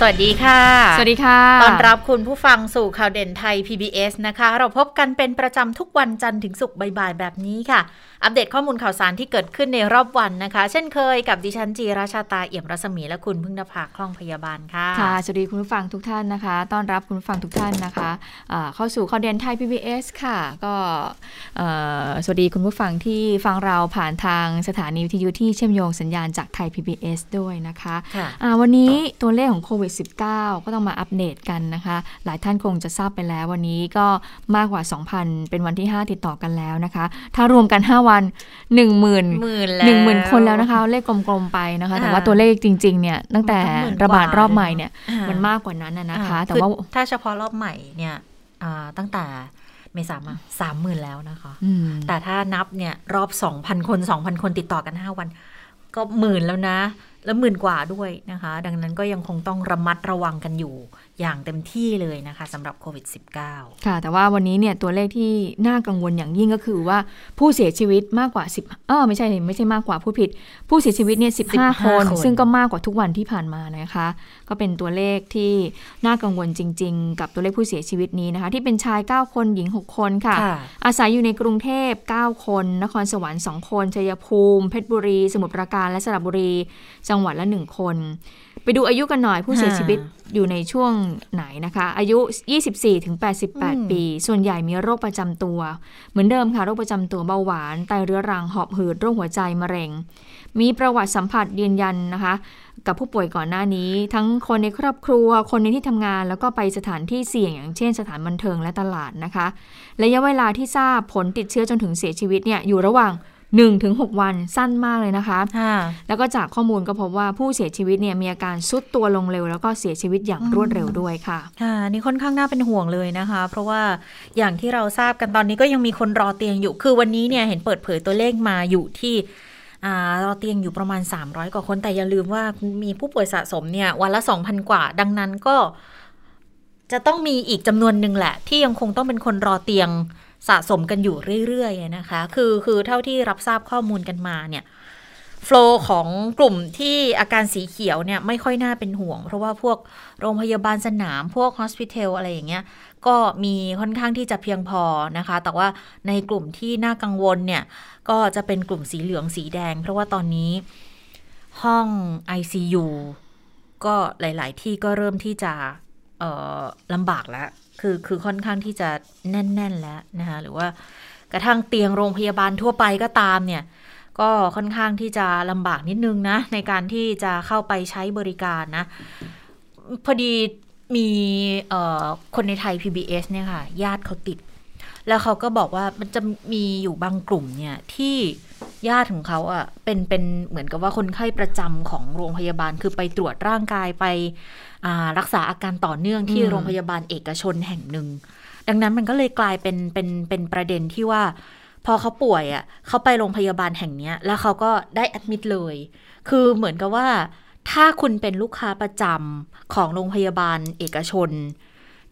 สวัสดีค่ะ สวัสดีค่ะต้อนรับคุณผู้ฟังสู่ข่าวเด่นไทย PBS นะคะ เราพบกันเป็นประจำทุกวันจันทร์ถึงศุกร์บ่ายๆแบบนี้ค่ะ อัปเดตข้อมูลข่าวสารที่เกิดขึ้นในรอบวันนะคะ เช่นเคยกับดิฉันจีราชาตาเอี่ยมรัศมีและคุณพึ่งนภาคล่องพยาบาลค่ะ ค่ะ สวัสดีคุณผู้ฟังทุกท่านนะคะ ต้อนรับคุณผู้ฟังทุกท่านนะคะะเข้าสู่ข่าวเด่นไทย PBS ค่ะ ก็สวัสดีคุณผู้ฟังที่ฟังเราผ่านทางสถานีวิทยุที่เชื่อมโยงสัญญาณจากไทย PBS ด้วยนะคะะวันนี้ตัวเลขของโควิด -19 ก็ต้องมาอัปเดตกันนะคะ หลายท่านคงจะทราบไปแล้ววันนี้ก็มากกว่า 2,000 เป็นวันที่ 5 ติดต่อกันแล้วนะคะ ถ้ารวมกัน 5 วัน 1 0 0 0 0 1 0,000 คนแล้วนะคะ เลขกลมๆไปนะคะ แต่ว่าตัวเลขจริงๆเนี่ยตั้งแต่ระบาดรอบใหม่เนี่ยมันมากกว่านั้นนะคะ แต่ว่าถ้าเฉพาะรอบใหม่เนี่ยตั้งแต่เมษามาสามหมื่นแล้วนะคะ แต่ถ้านับเนี่ยรอบสองพันคนสองพันคนติดต่อกันห้าวัน ก็หมื่นแล้วนะ แล้วหมื่นกว่าด้วยนะคะ ดังนั้นก็ยังคงต้องระมัดระวังกันอยู่ อย่างเต็มที่เลยนะคะสำหรับโควิด -19 ค่ะ แต่ว่าวันนี้เนี่ยตัวเลขที่น่ากังวลอย่างยิ่งก็คือว่าผู้เสียชีวิตมากกว่า 10เออไม่ใช่ไม่ใช่มากกว่าผู้ผิด ผู้เสียชีวิตเนี่ย15 คน ซึ่งก็มากกว่าทุกวันที่ผ่านมานะคะ ก็เป็นตัวเลขที่น่ากังวลจริง ๆ กับตัวเลขผู้เสียชีวิตนี้นะคะ ที่เป็นชาย 9 คนหญิง 6 คนค่ะ อาศัยอยู่ในกรุงเทพ 9 คน นครสวรรค์ 2 คนชัยภูมิ เพชรบุรี สมุทรปราการและสระบุรี จังหวัดละ 1 คน ไปดูอายุกันหน่อยผู้เสียชีวิตอยู่ในช่วงไหนนะคะ อายุ 24ถึง88ปี ส่วนใหญ่มีโรคประจำตัว เหมือนเดิมค่ะ โรคประจำตัวเบาหวาน ไตเรื้อรัง หอบหืด โรคหัวใจ มะเร็ง มีประวัติสัมผัสยืนยันนะคะ กับผู้ป่วยก่อนหน้านี้ ทั้งคนในครอบครัว คนในที่ทำงาน แล้วก็ไปสถานที่เสี่ยง อย่างเช่นสถานบันเทิงและตลาดนะคะ ระยะเวลาที่ทราบผลติดเชื้อจนถึงเสียชีวิตเนี่ยอยู่ระหว่าง 1ถึง6วันสั้นมากเลยนะคะแล้วก็จากข้อมูลก็พบว่าผู้เสียชีวิตเนี่ยมีอาการซุดตัวลงเร็ว แล้วก็เสียชีวิตอย่างรวดเร็วด้วยค่ะค่ะนี่ค่อนข้างน่าเป็นห่วงเลยนะคะ เพราะว่าอย่างที่เราทราบกันตอนนี้ก็ยังมีคนรอเตียงอยู่ คือวันนี้เนี่ยเห็นเปิดเผยตัวเลขมาอยู่ที่รอเตียงอยู่ประมาณ 300 กว่าคนแต่อย่าลืมว่ามีผู้ป่วยสะสมเนี่ยวันละ 2,000 กว่า ดังนั้นก็จะต้องมีอีกจำนวนหนึ่งแหละ ที่ยังคงต้องเป็นคนรอเตียง สะสมกันอยู่เรื่อยๆนะคะ คือคือเท่าที่รับทราบข้อมูลกันมาเนี่ยโฟล์ของกลุ่มที่อาการสีเขียวเนี่ยไม่ค่อยน่าเป็นห่วง เพราะว่าพวกโรงพยาบาลสนามพวกฮอสพิทอลอะไรอย่างเงี้ย ก็มีค่อนข้างที่จะเพียงพอนะคะ แต่ว่าในกลุ่มที่น่ากังวลเนี่ย ก็จะเป็นกลุ่มสีเหลืองสีแดง เพราะว่าตอนนี้ห้อง ICU ก็หลาย ๆ ที่ก็เริ่มที่จะลำบากแล้ว คือคือค่อนข้างที่จะแน่น ๆ แล้วนะคะหรือว่ากระทั่งเตียงโรงพยาบาลทั่วไปก็ตามเนี่ย ก็ค่อนข้างที่จะลำบากนิดนึงนะ ในการที่จะเข้าไปใช้บริการนะ พอดีมีคนในไทย PBS เนี่ยค่ะ ญาติเขาติด แล้วเขาก็บอกว่ามันจะมีอยู่บางกลุ่มเนี่ยที่ ญาติของเขาอะ่ะเป็นเป็นเหมือนกับว่าคนไข้ประจำของโรงพยาบาล คือไปตรวจร่างกายไปรักษาอาการต่อเนื่องที่โรงพยาบาลเอกชนแห่งหนึ่ง ดังนั้นมันก็เลยกลายเป็นเป็นเป็นประเด็นที่ว่า พอเขาป่วยอะเขาไปโรงพยาบาลแห่งนี้แล้วเขาก็ได้แอดมิดเลย คือเหมือนกับว่าถ้าคุณเป็นลูกค้าประจำของโรงพยาบาลเอกชน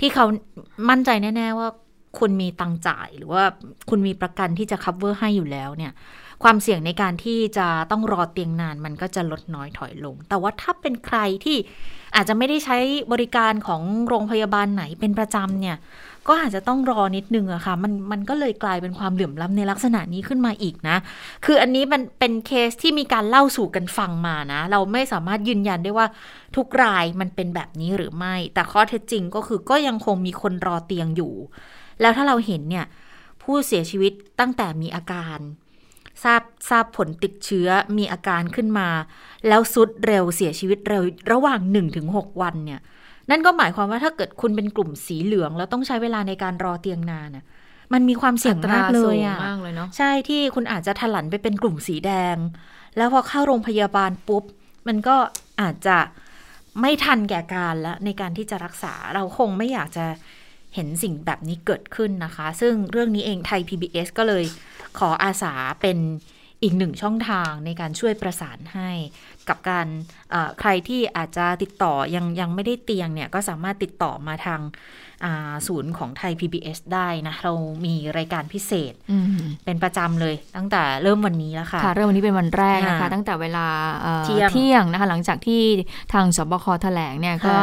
ที่เขามั่นใจแน่ ๆ ว่าคุณมีตังจ่ายหรือว่าคุณมีประกันที่จะ cover ให้อยู่แล้วเนี่ย ความเสี่ยงในการที่จะต้องรอเตียงนานมันก็จะลดน้อยถอยลง แต่ว่าถ้าเป็นใครที่อาจจะไม่ได้ใช้บริการของโรงพยาบาลไหนเป็นประจำเนี่ยก็อาจจะต้องรอนิดนึงอะค่ะ มันมันก็เลยกลายเป็นความเหลื่อมล้ำในลักษณะนี้ขึ้นมาอีกนะ คืออันนี้มันเป็นเคสที่มีการเล่าสู่กันฟังมานะ เราไม่สามารถยืนยันได้ว่าทุกรายมันเป็นแบบนี้หรือไม่ แต่ข้อเท็จจริงก็คือก็ยังคงมีคนรอเตียงอยู่ แล้วถ้าเราเห็นเนี่ยผู้เสียชีวิตตั้งแต่มีอาการ ทราบทราบผลติดเชื้อมีอาการขึ้นมา แล้วสุดเร็วเสียชีวิตเร็วระหว่าง 1-6 วันเนี่ย นั่นก็หมายความว่าถ้าเกิดคุณเป็นกลุ่มสีเหลือง แล้วต้องใช้เวลาในการรอเตียงนานน่ะมันมีความเสี่ยงมากเลยอะใช่ที่คุณอาจจะถลันไปเป็นกลุ่มสีแดง แล้วพอเข้าโรงพยาบาลปุ๊บ มันก็อาจจะไม่ทันแก่การแล้วในการที่จะรักษาเราคงไม่อยากจะเห็นสิ่งแบบนี้เกิดขึ้นนะคะ ซึ่งเรื่องนี้เองไทย PBS ก็เลย ขออาสาเป็นอีกหนึ่งช่องทางในการช่วยประสานให้ กับการใครที่อาจจะติดต่อยังยังไม่ได้เตียงเนี่ย ก็สามารถติดต่อมาทางศูนย์ของไทย PBS ได้นะ เรามีรายการพิเศษเป็นประจำเลยตั้งแต่เริ่มวันนี้แล้วค่ะ ค่ะ เริ่มวันนี้เป็นวันแรกนะคะ ตั้งแต่เวลาเที่ยงเที่ยงนะคะ หลังจากที่ทางสบคแถลงเนี่ยก็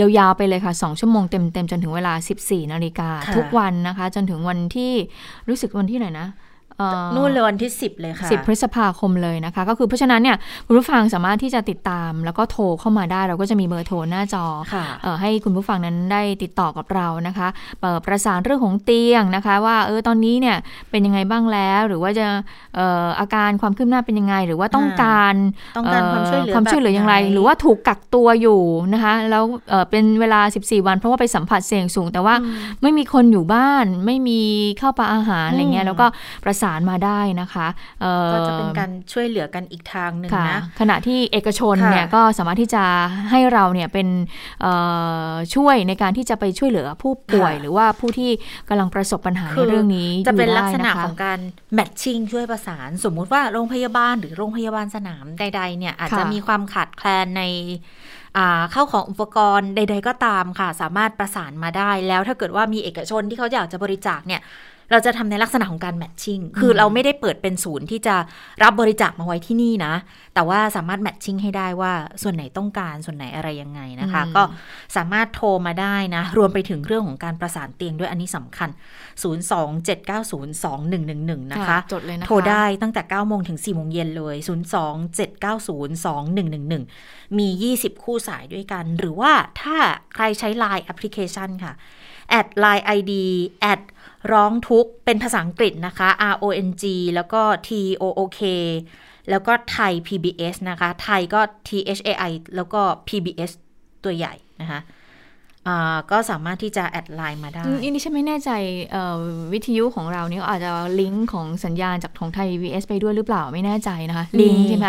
ยาวๆไปเลยค่ะ 2 ชั่วโมงเต็มๆ จนถึงเวลา 14 นาฬิกาทุกวันนะคะ จนถึงวันที่รู้สึกวันที่ไหนนะ นู่นเลยวันที่ 10 เลยค่ะ 10 พฤษภาคมเลยนะคะ ก็คือเพราะฉะนั้นเนี่ยคุณผู้ฟังสามารถที่จะติดตาม แล้วก็โทรเข้ามาได้เราก็จะมีเบอร์โทรหน้าจออให้คุณผู้ฟังนั้นได้ติดต่อกับเรานะคะประสานเรื่องของเตียงนะคะ ว่าเออตอนนี้เนี่ยเป็นยังไงบ้างแล้ว หรือว่าจะอาการความคืบหน้าเป็นยังไง หรือว่าต้องการต้องการความช่วยเหลือความช่วยเหลืออย่างไร หรือว่าถูกกักตัวอยู่นะคะแล้วเป็นเวลา 14 วัน เพราะว่าไปสัมผัสเสี่ยงสูง แต่ว่าไม่มีคนอยู่บ้านไม่มีข้าวปลาอาหารอะไรเงี้ยแล้วก็ประสานมาได้นะคะก็จะเป็นการช่วยเหลือกันอีกทางหนึ่งนะขณะที่เอกชนเนี่ยก็สามารถที่จะให้เราเนี่ยเป็นช่วยในการที่จะไปช่วยเหลือผู้ป่วย หรือว่าผู้ที่กำลังประสบปัญหาในเรื่องนี้จะเป็นลักษณะของการแมทชิ่งช่วยประสาน สมมุติว่าโรงพยาบาลหรือโรงพยาบาลสนามใด ๆ เนี่ยอาจจะมีความขาดแคลนในเข้าของอุปกรณ์ใด ๆ ก็ตามค่ะ สามารถประสานมาได้แล้วถ้าเกิดว่ามีเอกชนที่เขาอยากจะบริจาคเนี่ย เราจะทำในลักษณะของการแมทชิ่ง คือเราไม่ได้เปิดเป็นศูนย์ที่จะรับบริจาคมาไว้ที่นี่นะ แต่ว่าสามารถแมทชิ่งให้ได้ว่าส่วนไหนต้องการส่วนไหนอะไรยังไงนะคะ ก็สามารถโทรมาได้นะ รวมไปถึงเรื่องของการประสานเตียงด้วยอันนี้สำคัญ 027902111 นะคะ จดเลยนะโทรได้ตั้งแต่9โมงถึง4โมงเย็นเลย 027902111 มี 20 คู่สายด้วยกัน หรือว่าถ้าใครใช้ Line แอปพลิเคชันค่ะ add Line ID แอดร้องทุกข์เป็นภาษาอังกฤษนะคะ R O N G แล้วก็ T O O K แล้วก็ไทย PBS นะคะ ไทยก็ T H A I แล้วก็ PBS ตัวใหญ่นะคะ ก็สามารถที่จะ add ไลน์มาได้นี่นี่ฉันไม่แน่ใจวิทยุของเราเนี่ยอาจจะลิงก์ของสัญญาณจากของไทย VS ไปด้วยหรือเปล่าไม่แน่ใจนะคะลิงก์ใช่ไหม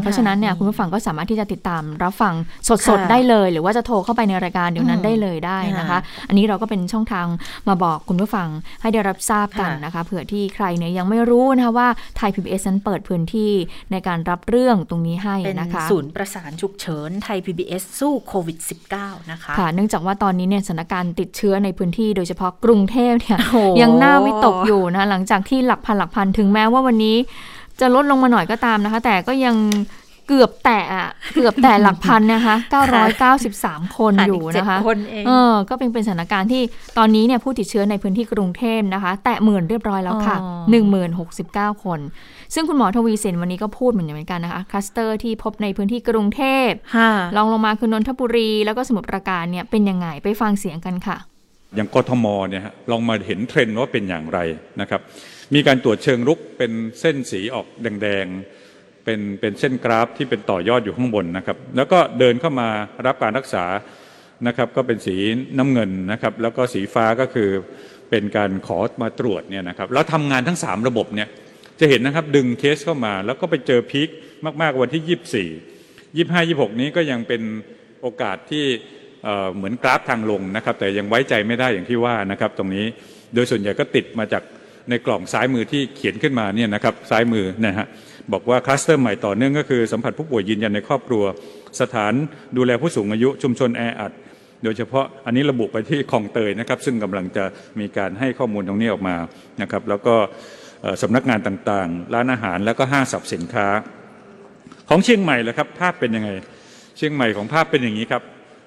เพราะฉะนั้นเนี่ยคุณผู้ฟังก็สามารถที่จะติดตามรับฟังสดๆได้เลย หรือว่าจะโทรเข้าไปในรายการเดี๋ยวนั้นได้เลยได้นะคะ อันนี้เราก็เป็นช่องทางมาบอกคุณผู้ฟังให้ได้รับทราบกันนะคะเผื่อที่ใครเนี่ยยังไม่รู้นะคะว่าไทย PBS นั้นเปิดพื้นที่ในการรับเรื่องตรงนี้ให้นะคะศูนย์ประสานฉุกเฉินไทย PBS สู้โควิด -19 นะคะค่ะเนื่องจากว่าตอนนี้เนี่ยสถานการณ์ติดเชื้อในพื้นที่โดยเฉพาะกรุงเทพเนี่ยยังน่าวิตกอยู่นะหลังจากที่หลักพันหลักพันถึงแม้ว่าวันนี้ จะลดลงมาหน่อยก็ตามนะคะ แต่ก็ยังเกือบแตะเกือบแตะหลักพันนะคะ 993 คนอยู่นะคะเออก็เป็นเป็นสถานการณ์ที่ตอนนี้เนี่ยผู้ติดเชื้อในพื้นที่กรุงเทพนะคะ แตะหมื่นเรียบร้อยแล้วค่ะ 1069 คน ซึ่งคุณหมอทวีสินวันนี้ก็พูดเหมือนกันนะคะคลัสเตอร์ที่พบในพื้นที่กรุงเทพลองลงมาคือนนทบุรีแล้วก็สมุทรปราการเนี่ยเป็นยังไงไปฟังเสียงกันค่ะ อย่างกทมเนี่ยลองมาเห็นเทรนด์ว่าเป็นอย่างไรนะครับ มีการตรวจเชิงรุกเป็นเส้นสีออกแดงเป็นเป็นเส้นกราฟที่เป็นต่อยอดอยู่ข้างบนนะครับ แล้วก็เดินเข้ามารับการรักษานะครับก็เป็นสีน้ำเงินนะครับ แล้วก็สีฟ้าก็คือเป็นการขอมาตรวจเนี่ยนะครับแล้วทำงานทั้ง 3 ระบบเนี่ย จะเห็นนะครับดึงเคสเข้ามา แล้วก็ไปเจอพีคมาก ๆ วันที่ 24 25 26 นี้ก็ยังเป็นโอกาสที่เหมือนกราฟทางลงนะครับ แต่ยังไว้ใจไม่ได้อย่างที่ว่านะครับ ตรงนี้โดยส่วนใหญ่ก็ติดมาจากในกล่องซ้ายมือที่เขียนขึ้นมาเนี่ยนะครับซ้ายมือนะฮะบอกว่าคลัสเตอร์ใหม่ต่อเนื่องก็คือสัมผัสผู้ป่วยยืนยันในครอบครัว สถานดูแลผู้สูงอายุชุมชนแออัดโดยเฉพาะอันนี้ระบุไปที่คลองเตยนะครับ ซึ่งกำลังจะมีการให้ข้อมูลตรงนี้ออกมานะครับ แล้วก็ สำนักงานต่างๆ ร้านอาหารแล้วก็ห้างสรรพสินค้า ของเชียงใหม่แล้วครับภาพเป็นยังไง เชียงใหม่ของภาพเป็นอย่างนี้ครับ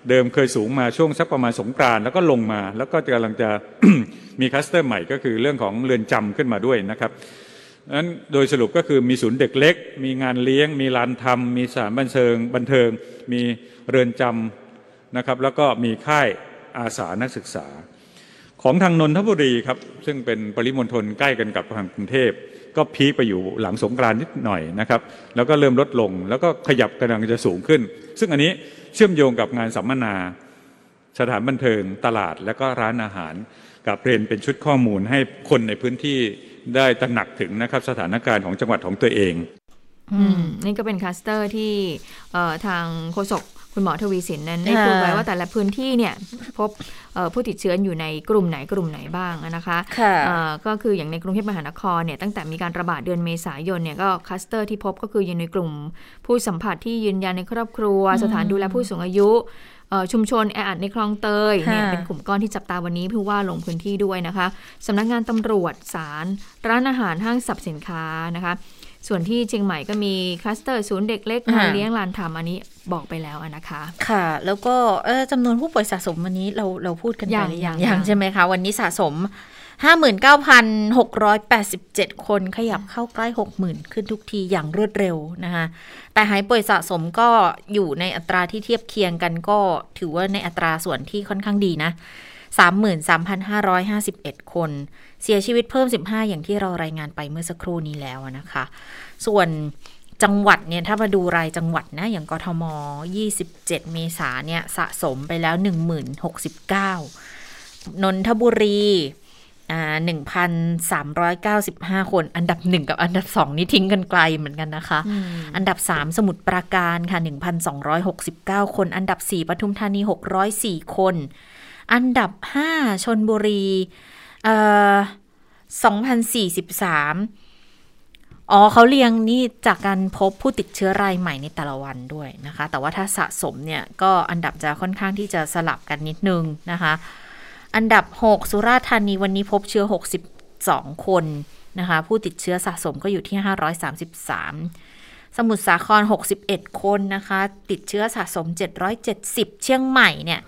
เดิมเคยสูงมาช่วงสักประมาณสงกรานแล้วก็ลงมา แล้วก็กำลังจะมีคลัสเตอร์ใหม่ก็คือเรื่องของเรือนจำขึ้นมาด้วยนะครับนั้นโดยสรุปก็คือมีศูนย์เด็กเล็ก มีงานเลี้ยง มีลานทำมีสถานบันเทิง บันเทิง มีเรือนจำนะครับ แล้วก็มีค่ายอาสานักศึกษา ของทางนนทบุรีครับซึ่งเป็นปริมณฑลใกล้กันกับทางกรุงเทพก็พีคไปอยู่หลังสงกรานนิดหน่อยนะครับแล้วก็เริ่มลดลง แล้วก็ขยับกำลังจะสูงขึ้น ซึ่งอันนี้เชื่อมโยงกับงานสัมมนา สถานบันเทิงตลาดและก็ร้านอาหารกับเรียนเป็นชุดข้อมูลให้คนในพื้นที่ได้ตระหนักถึงนะครับสถานการณ์ของจังหวัดของตัวเองอืมนี่ก็เป็นคัสเตอร์ที่ทางโฆษก คุณหมอทวีสินนั้นได้พูดไว้ว่าแต่ละพื้นที่เนี่ยพบผู้ติดเชื้ออยู่ในกลุ่มไหนกลุ่มไหนบ้างนะคะก็คืออย่างในกรุงเทพมหานครเนี่ยตั้งแต่มีการระบาดเดือนเมษายนเนี่ยก็คลัสเตอร์ที่พบก็คืออยู่ในกลุ่มผู้สัมผัสที่ยืนยันในครอบครัว สถานดูแลผู้สูงอายุชุมชนแออัดในคลองเตยเนี่ยเป็นกลุ่มก้อนที่จับตาวันนี้ผู้ว่าลงพื้นที่ด้วยนะคะสำนักงานตำรวจศาลร้านอาหารห้างสรรพสินค้านะคะ ส่วนที่เชียงใหม่ก็มีคลัสเตอร์ศูนย์เด็กเล็กงานเลี้ยงลานทำอันนี้บอกไปแล้วนะคะ ค่ะ แล้วก็จำนวนผู้ป่วยสะสมวันนี้เราเราพูดกันไปหรือยังยังใช่ไหมคะ วันนี้สะสม 59,687 คนขยับเข้าใกล้ 60,000 ขึ้นทุกทีอย่างรวดเร็วนะคะ แต่หายป่วยสะสมก็อยู่ในอัตราที่เทียบเคียงกันก็ถือว่าในอัตราส่วนที่ค่อนข้างดีนะ 33,551 คน เสียชีวิตเพิ่ม 15 อย่างที่เรารายงานไปเมื่อสักครู่นี้แล้วนะคะ ส่วนจังหวัดเนี่ยถ้ามาดูรายจังหวัดนะ อย่างกทม 27 เมษาเนี่ยสะสมไปแล้ว 1069 นนทบุรีหนึ่งพันสามร้อยเก้าสิบห้าคน อันดับหนึ่งกับอันดับสองนี่ทิ้งกันไกลเหมือนกันนะคะ อันดับสามสมุทรปราการค่ะหนึ่งพันสองร้อยหกสิบเก้าคน อันดับสี่ปทุมธานีหกร้อยสี่คน อันดับห้าชนบุรี เอ่อสองพันสี่สิบสามอ๋อเขาเรียงนี่จากการพบผู้ติดเชื้อรายใหม่ในแต่ละวันด้วยนะคะ แต่ว่าถ้าสะสมเนี่ยก็อันดับจะค่อนข้างที่จะสลับกันนิดนึงนะคะ อันดับ 6 สุราษฎร์ธานีวันนี้พบเชื้อ 62 คนนะคะ ผู้ติดเชื้อสะสมก็อยู่ที่ 533สมุทรสาคร 61 คนนะคะ ติดเชื้อสะสม 770 เชียงใหม่เนี่ย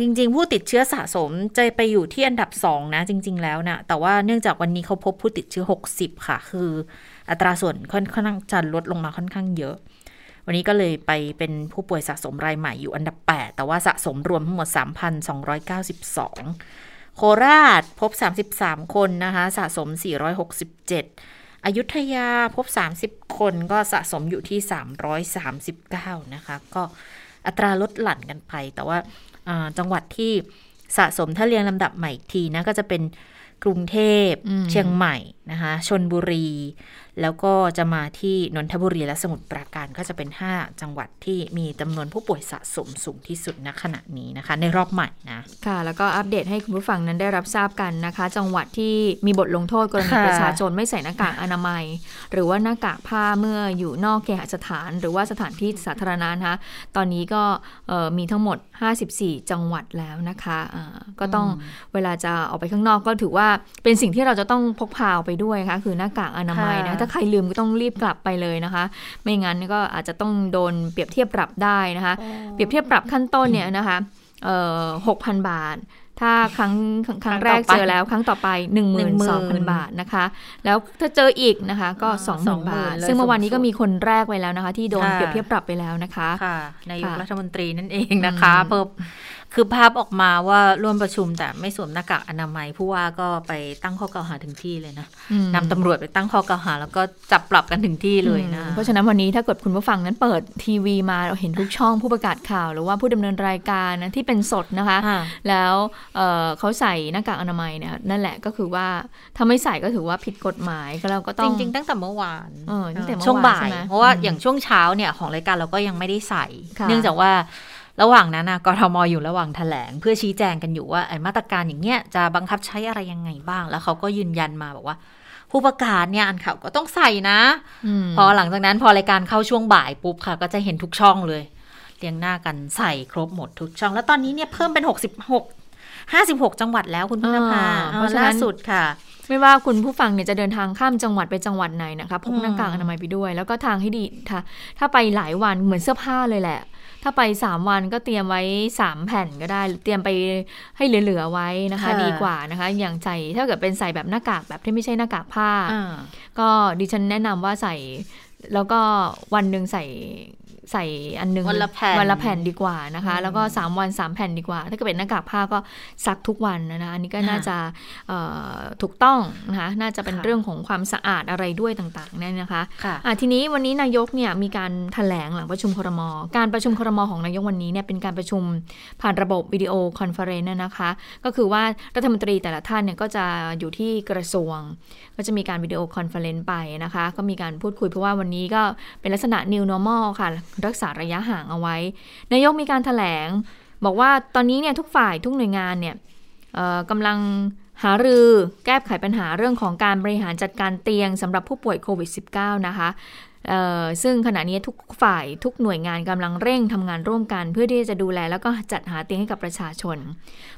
จริง ๆ ผู้ติดเชื้อสะสมจะไปอยู่ที่อันดับ 2 นะ จริง ๆ แล้วนะแต่ว่าเนื่องจากวันนี้เขาพบผู้ติดเชื้อ 60 ค่ะ คือ อัตราส่วนค่อนข้างจะลดลงมาค่อนข้างเยอะ วันนี้ก็เลยไปเป็นผู้ป่วยสะสมรายใหม่อยู่อันดับ 8 แต่ว่าสะสมรวมทั้งหมด 3,292 โคราชพบ 33 คนนะคะ สะสม 467 อยุธยาพบ 30 คนก็สะสมอยู่ที่ 339 นะคะ ก็อัตราลดหลั่นกันไป แต่ว่า จังหวัดที่สะสมถ้าเรียงลำดับใหม่ทีนะก็จะเป็นกรุงเทพเชียงใหม่นะคะชนบุรี แล้วก็จะมาที่นนทบุรีและสมุทรปราการก็จะเป็น 5 จังหวัดที่มีจำนวนผู้ป่วยสะสมสูงที่สุดณขณะนี้นะคะ ในรอบใหม่นะค่ะ แล้วก็อัปเดตให้คุณผู้ฟังนั้นได้รับทราบกันนะคะ จังหวัดที่มีบทลงโทษกรณีประชาชนไม่ใส่หน้ากากอนามัย หรือว่าหน้ากากผ้าเมื่ออยู่นอกแก่สถาน หรือว่าสถานที่สาธารณะนะคะตอนนี้ก็มีทั้งหมด 54 จังหวัดแล้วนะคะก็ต้องเวลาจะออกไปข้างนอกก็ถือว่าเป็นสิ่งที่เราจะต้องพกพาไปด้วยค่ะคือหน้ากากอนามัยนะาใครลืมก็ต้องรีบกลับไปเลยนะคะ ไม่งั้นก็อาจจะต้องโดนเปรียบเทียบปรับได้นะคะ เปรียบเทียบปรับขั้นต้นเนี่ยนะคะหกพันบาท ถ้าครั้งครั้งแรกเจอแล้วครั้งต่อไป 1 2 0 0 0 บาทนะคะ แล้วถ้าเจออีกนะคะก็ 2 0 0 0 0 บาท ซึ่งเมื่อวานนี้ก็มีคนแรกไปแล้วนะคะ ที่โดนเปรียบเทียบปรับไปแล้วนะคะค่ะนายกรัฐมนตรีนั่นเองนะคะเพิ่ม คือภาพออกมาว่าร่วมประชุมแต่ไม่สวมหน้ากากอนามัย ผู้ว่าก็ไปตั้งข้อกล่าวหาถึงที่เลยนะนำตำรวจไปตั้งข้อกล่าวหา แล้วก็จับปรับกันถึงที่เลยนะ เพราะฉะนั้นวันนี้ถ้าเกิดคุณผู้ฟังนั้นเปิดทีวีมาเราเห็นทุกช่องผู้ประกาศข่าว หรือว่าผู้ดำเนินรายการนะที่เป็นสดนะคะ แล้วเขาใส่หน้ากากอนามัยเนี่ยนั่นแหละก็คือว่าถ้าไม่ใส่ก็ถือว่าผิดกฎหมายก็เราก็ต้องจริงๆตั้งแต่เมื่อวานตั้งแต่ช่วงบ่ายเพราะว่าอย่างช่วงเช้าเนี่ยของรายการเราก็ยังไม่ได้ใส่ เนื่องจากว่า ระหว่างนั้นนะกทมอยู่ระหว่างแถลง เพื่อชี้แจงกันอยู่ว่าไอ้มาตรการอย่างเงี้ยจะบังคับใช้อะไรยังไงบ้าง แล้วเขาก็ยืนยันมาบอกว่า ผู้ประกาศเนี่ยอันข่าวก็ต้องใส่นะพอหลังจากนั้นพอรายการเข้าช่วงบ่ายปุ๊บค่ะ ก็จะเห็นทุกช่องเลยเรียงหน้ากันใส่ครบหมดทุกช่อง แล้วตอนนี้เนี่ยเพิ่มเป็นหกสิบหกห้าสิบหกจังหวัดแล้วคุณพุทธภาเพราะล่าสุดค่ะไม่ว่าคุณผู้ฟังเนี่ยจะเดินทางข้ามจังหวัดไปจังหวัดไหนนะคะพกหน้ากากอนามัยไปด้วย แล้วก็ทางให้ดีถ้าถ้าไปหลายวันเหมือนเสื้อผ้าเลยแหละ ถ้าไปสามวันก็เตรียมไว้สามแผ่นก็ได้ เตรียมไปให้เหลือๆไว้นะคะ ดีกว่านะคะ อย่างใส่ถ้าเกิดเป็นใส่แบบหน้ากากแบบที่ไม่ใช่หน้ากากผ้า ก็ดิฉันแนะนำว่าใส่แล้วก็วันหนึ่งใส่ ใส่อันนึงวันละแผ่นวันละแผ่นดีกว่านะคะ แล้วก็ 3 วัน 3 แผ่นดีกว่า ถ้าเกิดเป็นหน้ากากผ้าก็ซักทุกวันนะอันนี้ก็น่าจะถูกต้องนะคะน่าจะเป็นเรื่องของความสะอาดอะไรด้วยต่างๆนี่นะคะทีนี้วันนี้นายกเนี่ยมีการแถลงหลังประชุมครม การประชุมครมของนายกวันนี้เนี่ยเป็นการประชุมผ่านระบบวิดีโอคอนเฟอเรนซ์นะคะ ก็คือว่ารัฐมนตรีแต่ละท่านเนี่ยก็จะอยู่ที่กระทรวง ก็จะมีการวิดีโอคอนเฟอเรนซ์ไปนะคะ ก็มีการพูดคุยเพราะว่าวันนี้ก็เป็นลักษณะ new normal ค่ะรักษาระยะห่างเอาไว้ นายกมีการถแถลง บอกว่าตอนนี้เนี่ยทุกฝ่ายทุกหน่วยงานเนี่ยกำลังหารือแก้ไขปัญหาเรื่องของการบริหารจัดการเตียงสำหรับผู้ป่วยโควิด -19 นะคะซึ่งขณะนี้ทุกฝ่ายทุกหน่วยงานกำลังเร่งทำงานร่วมกัน เพื่อที่จะดูแลแล้วก็จัดหาเตียงให้กับประชาชน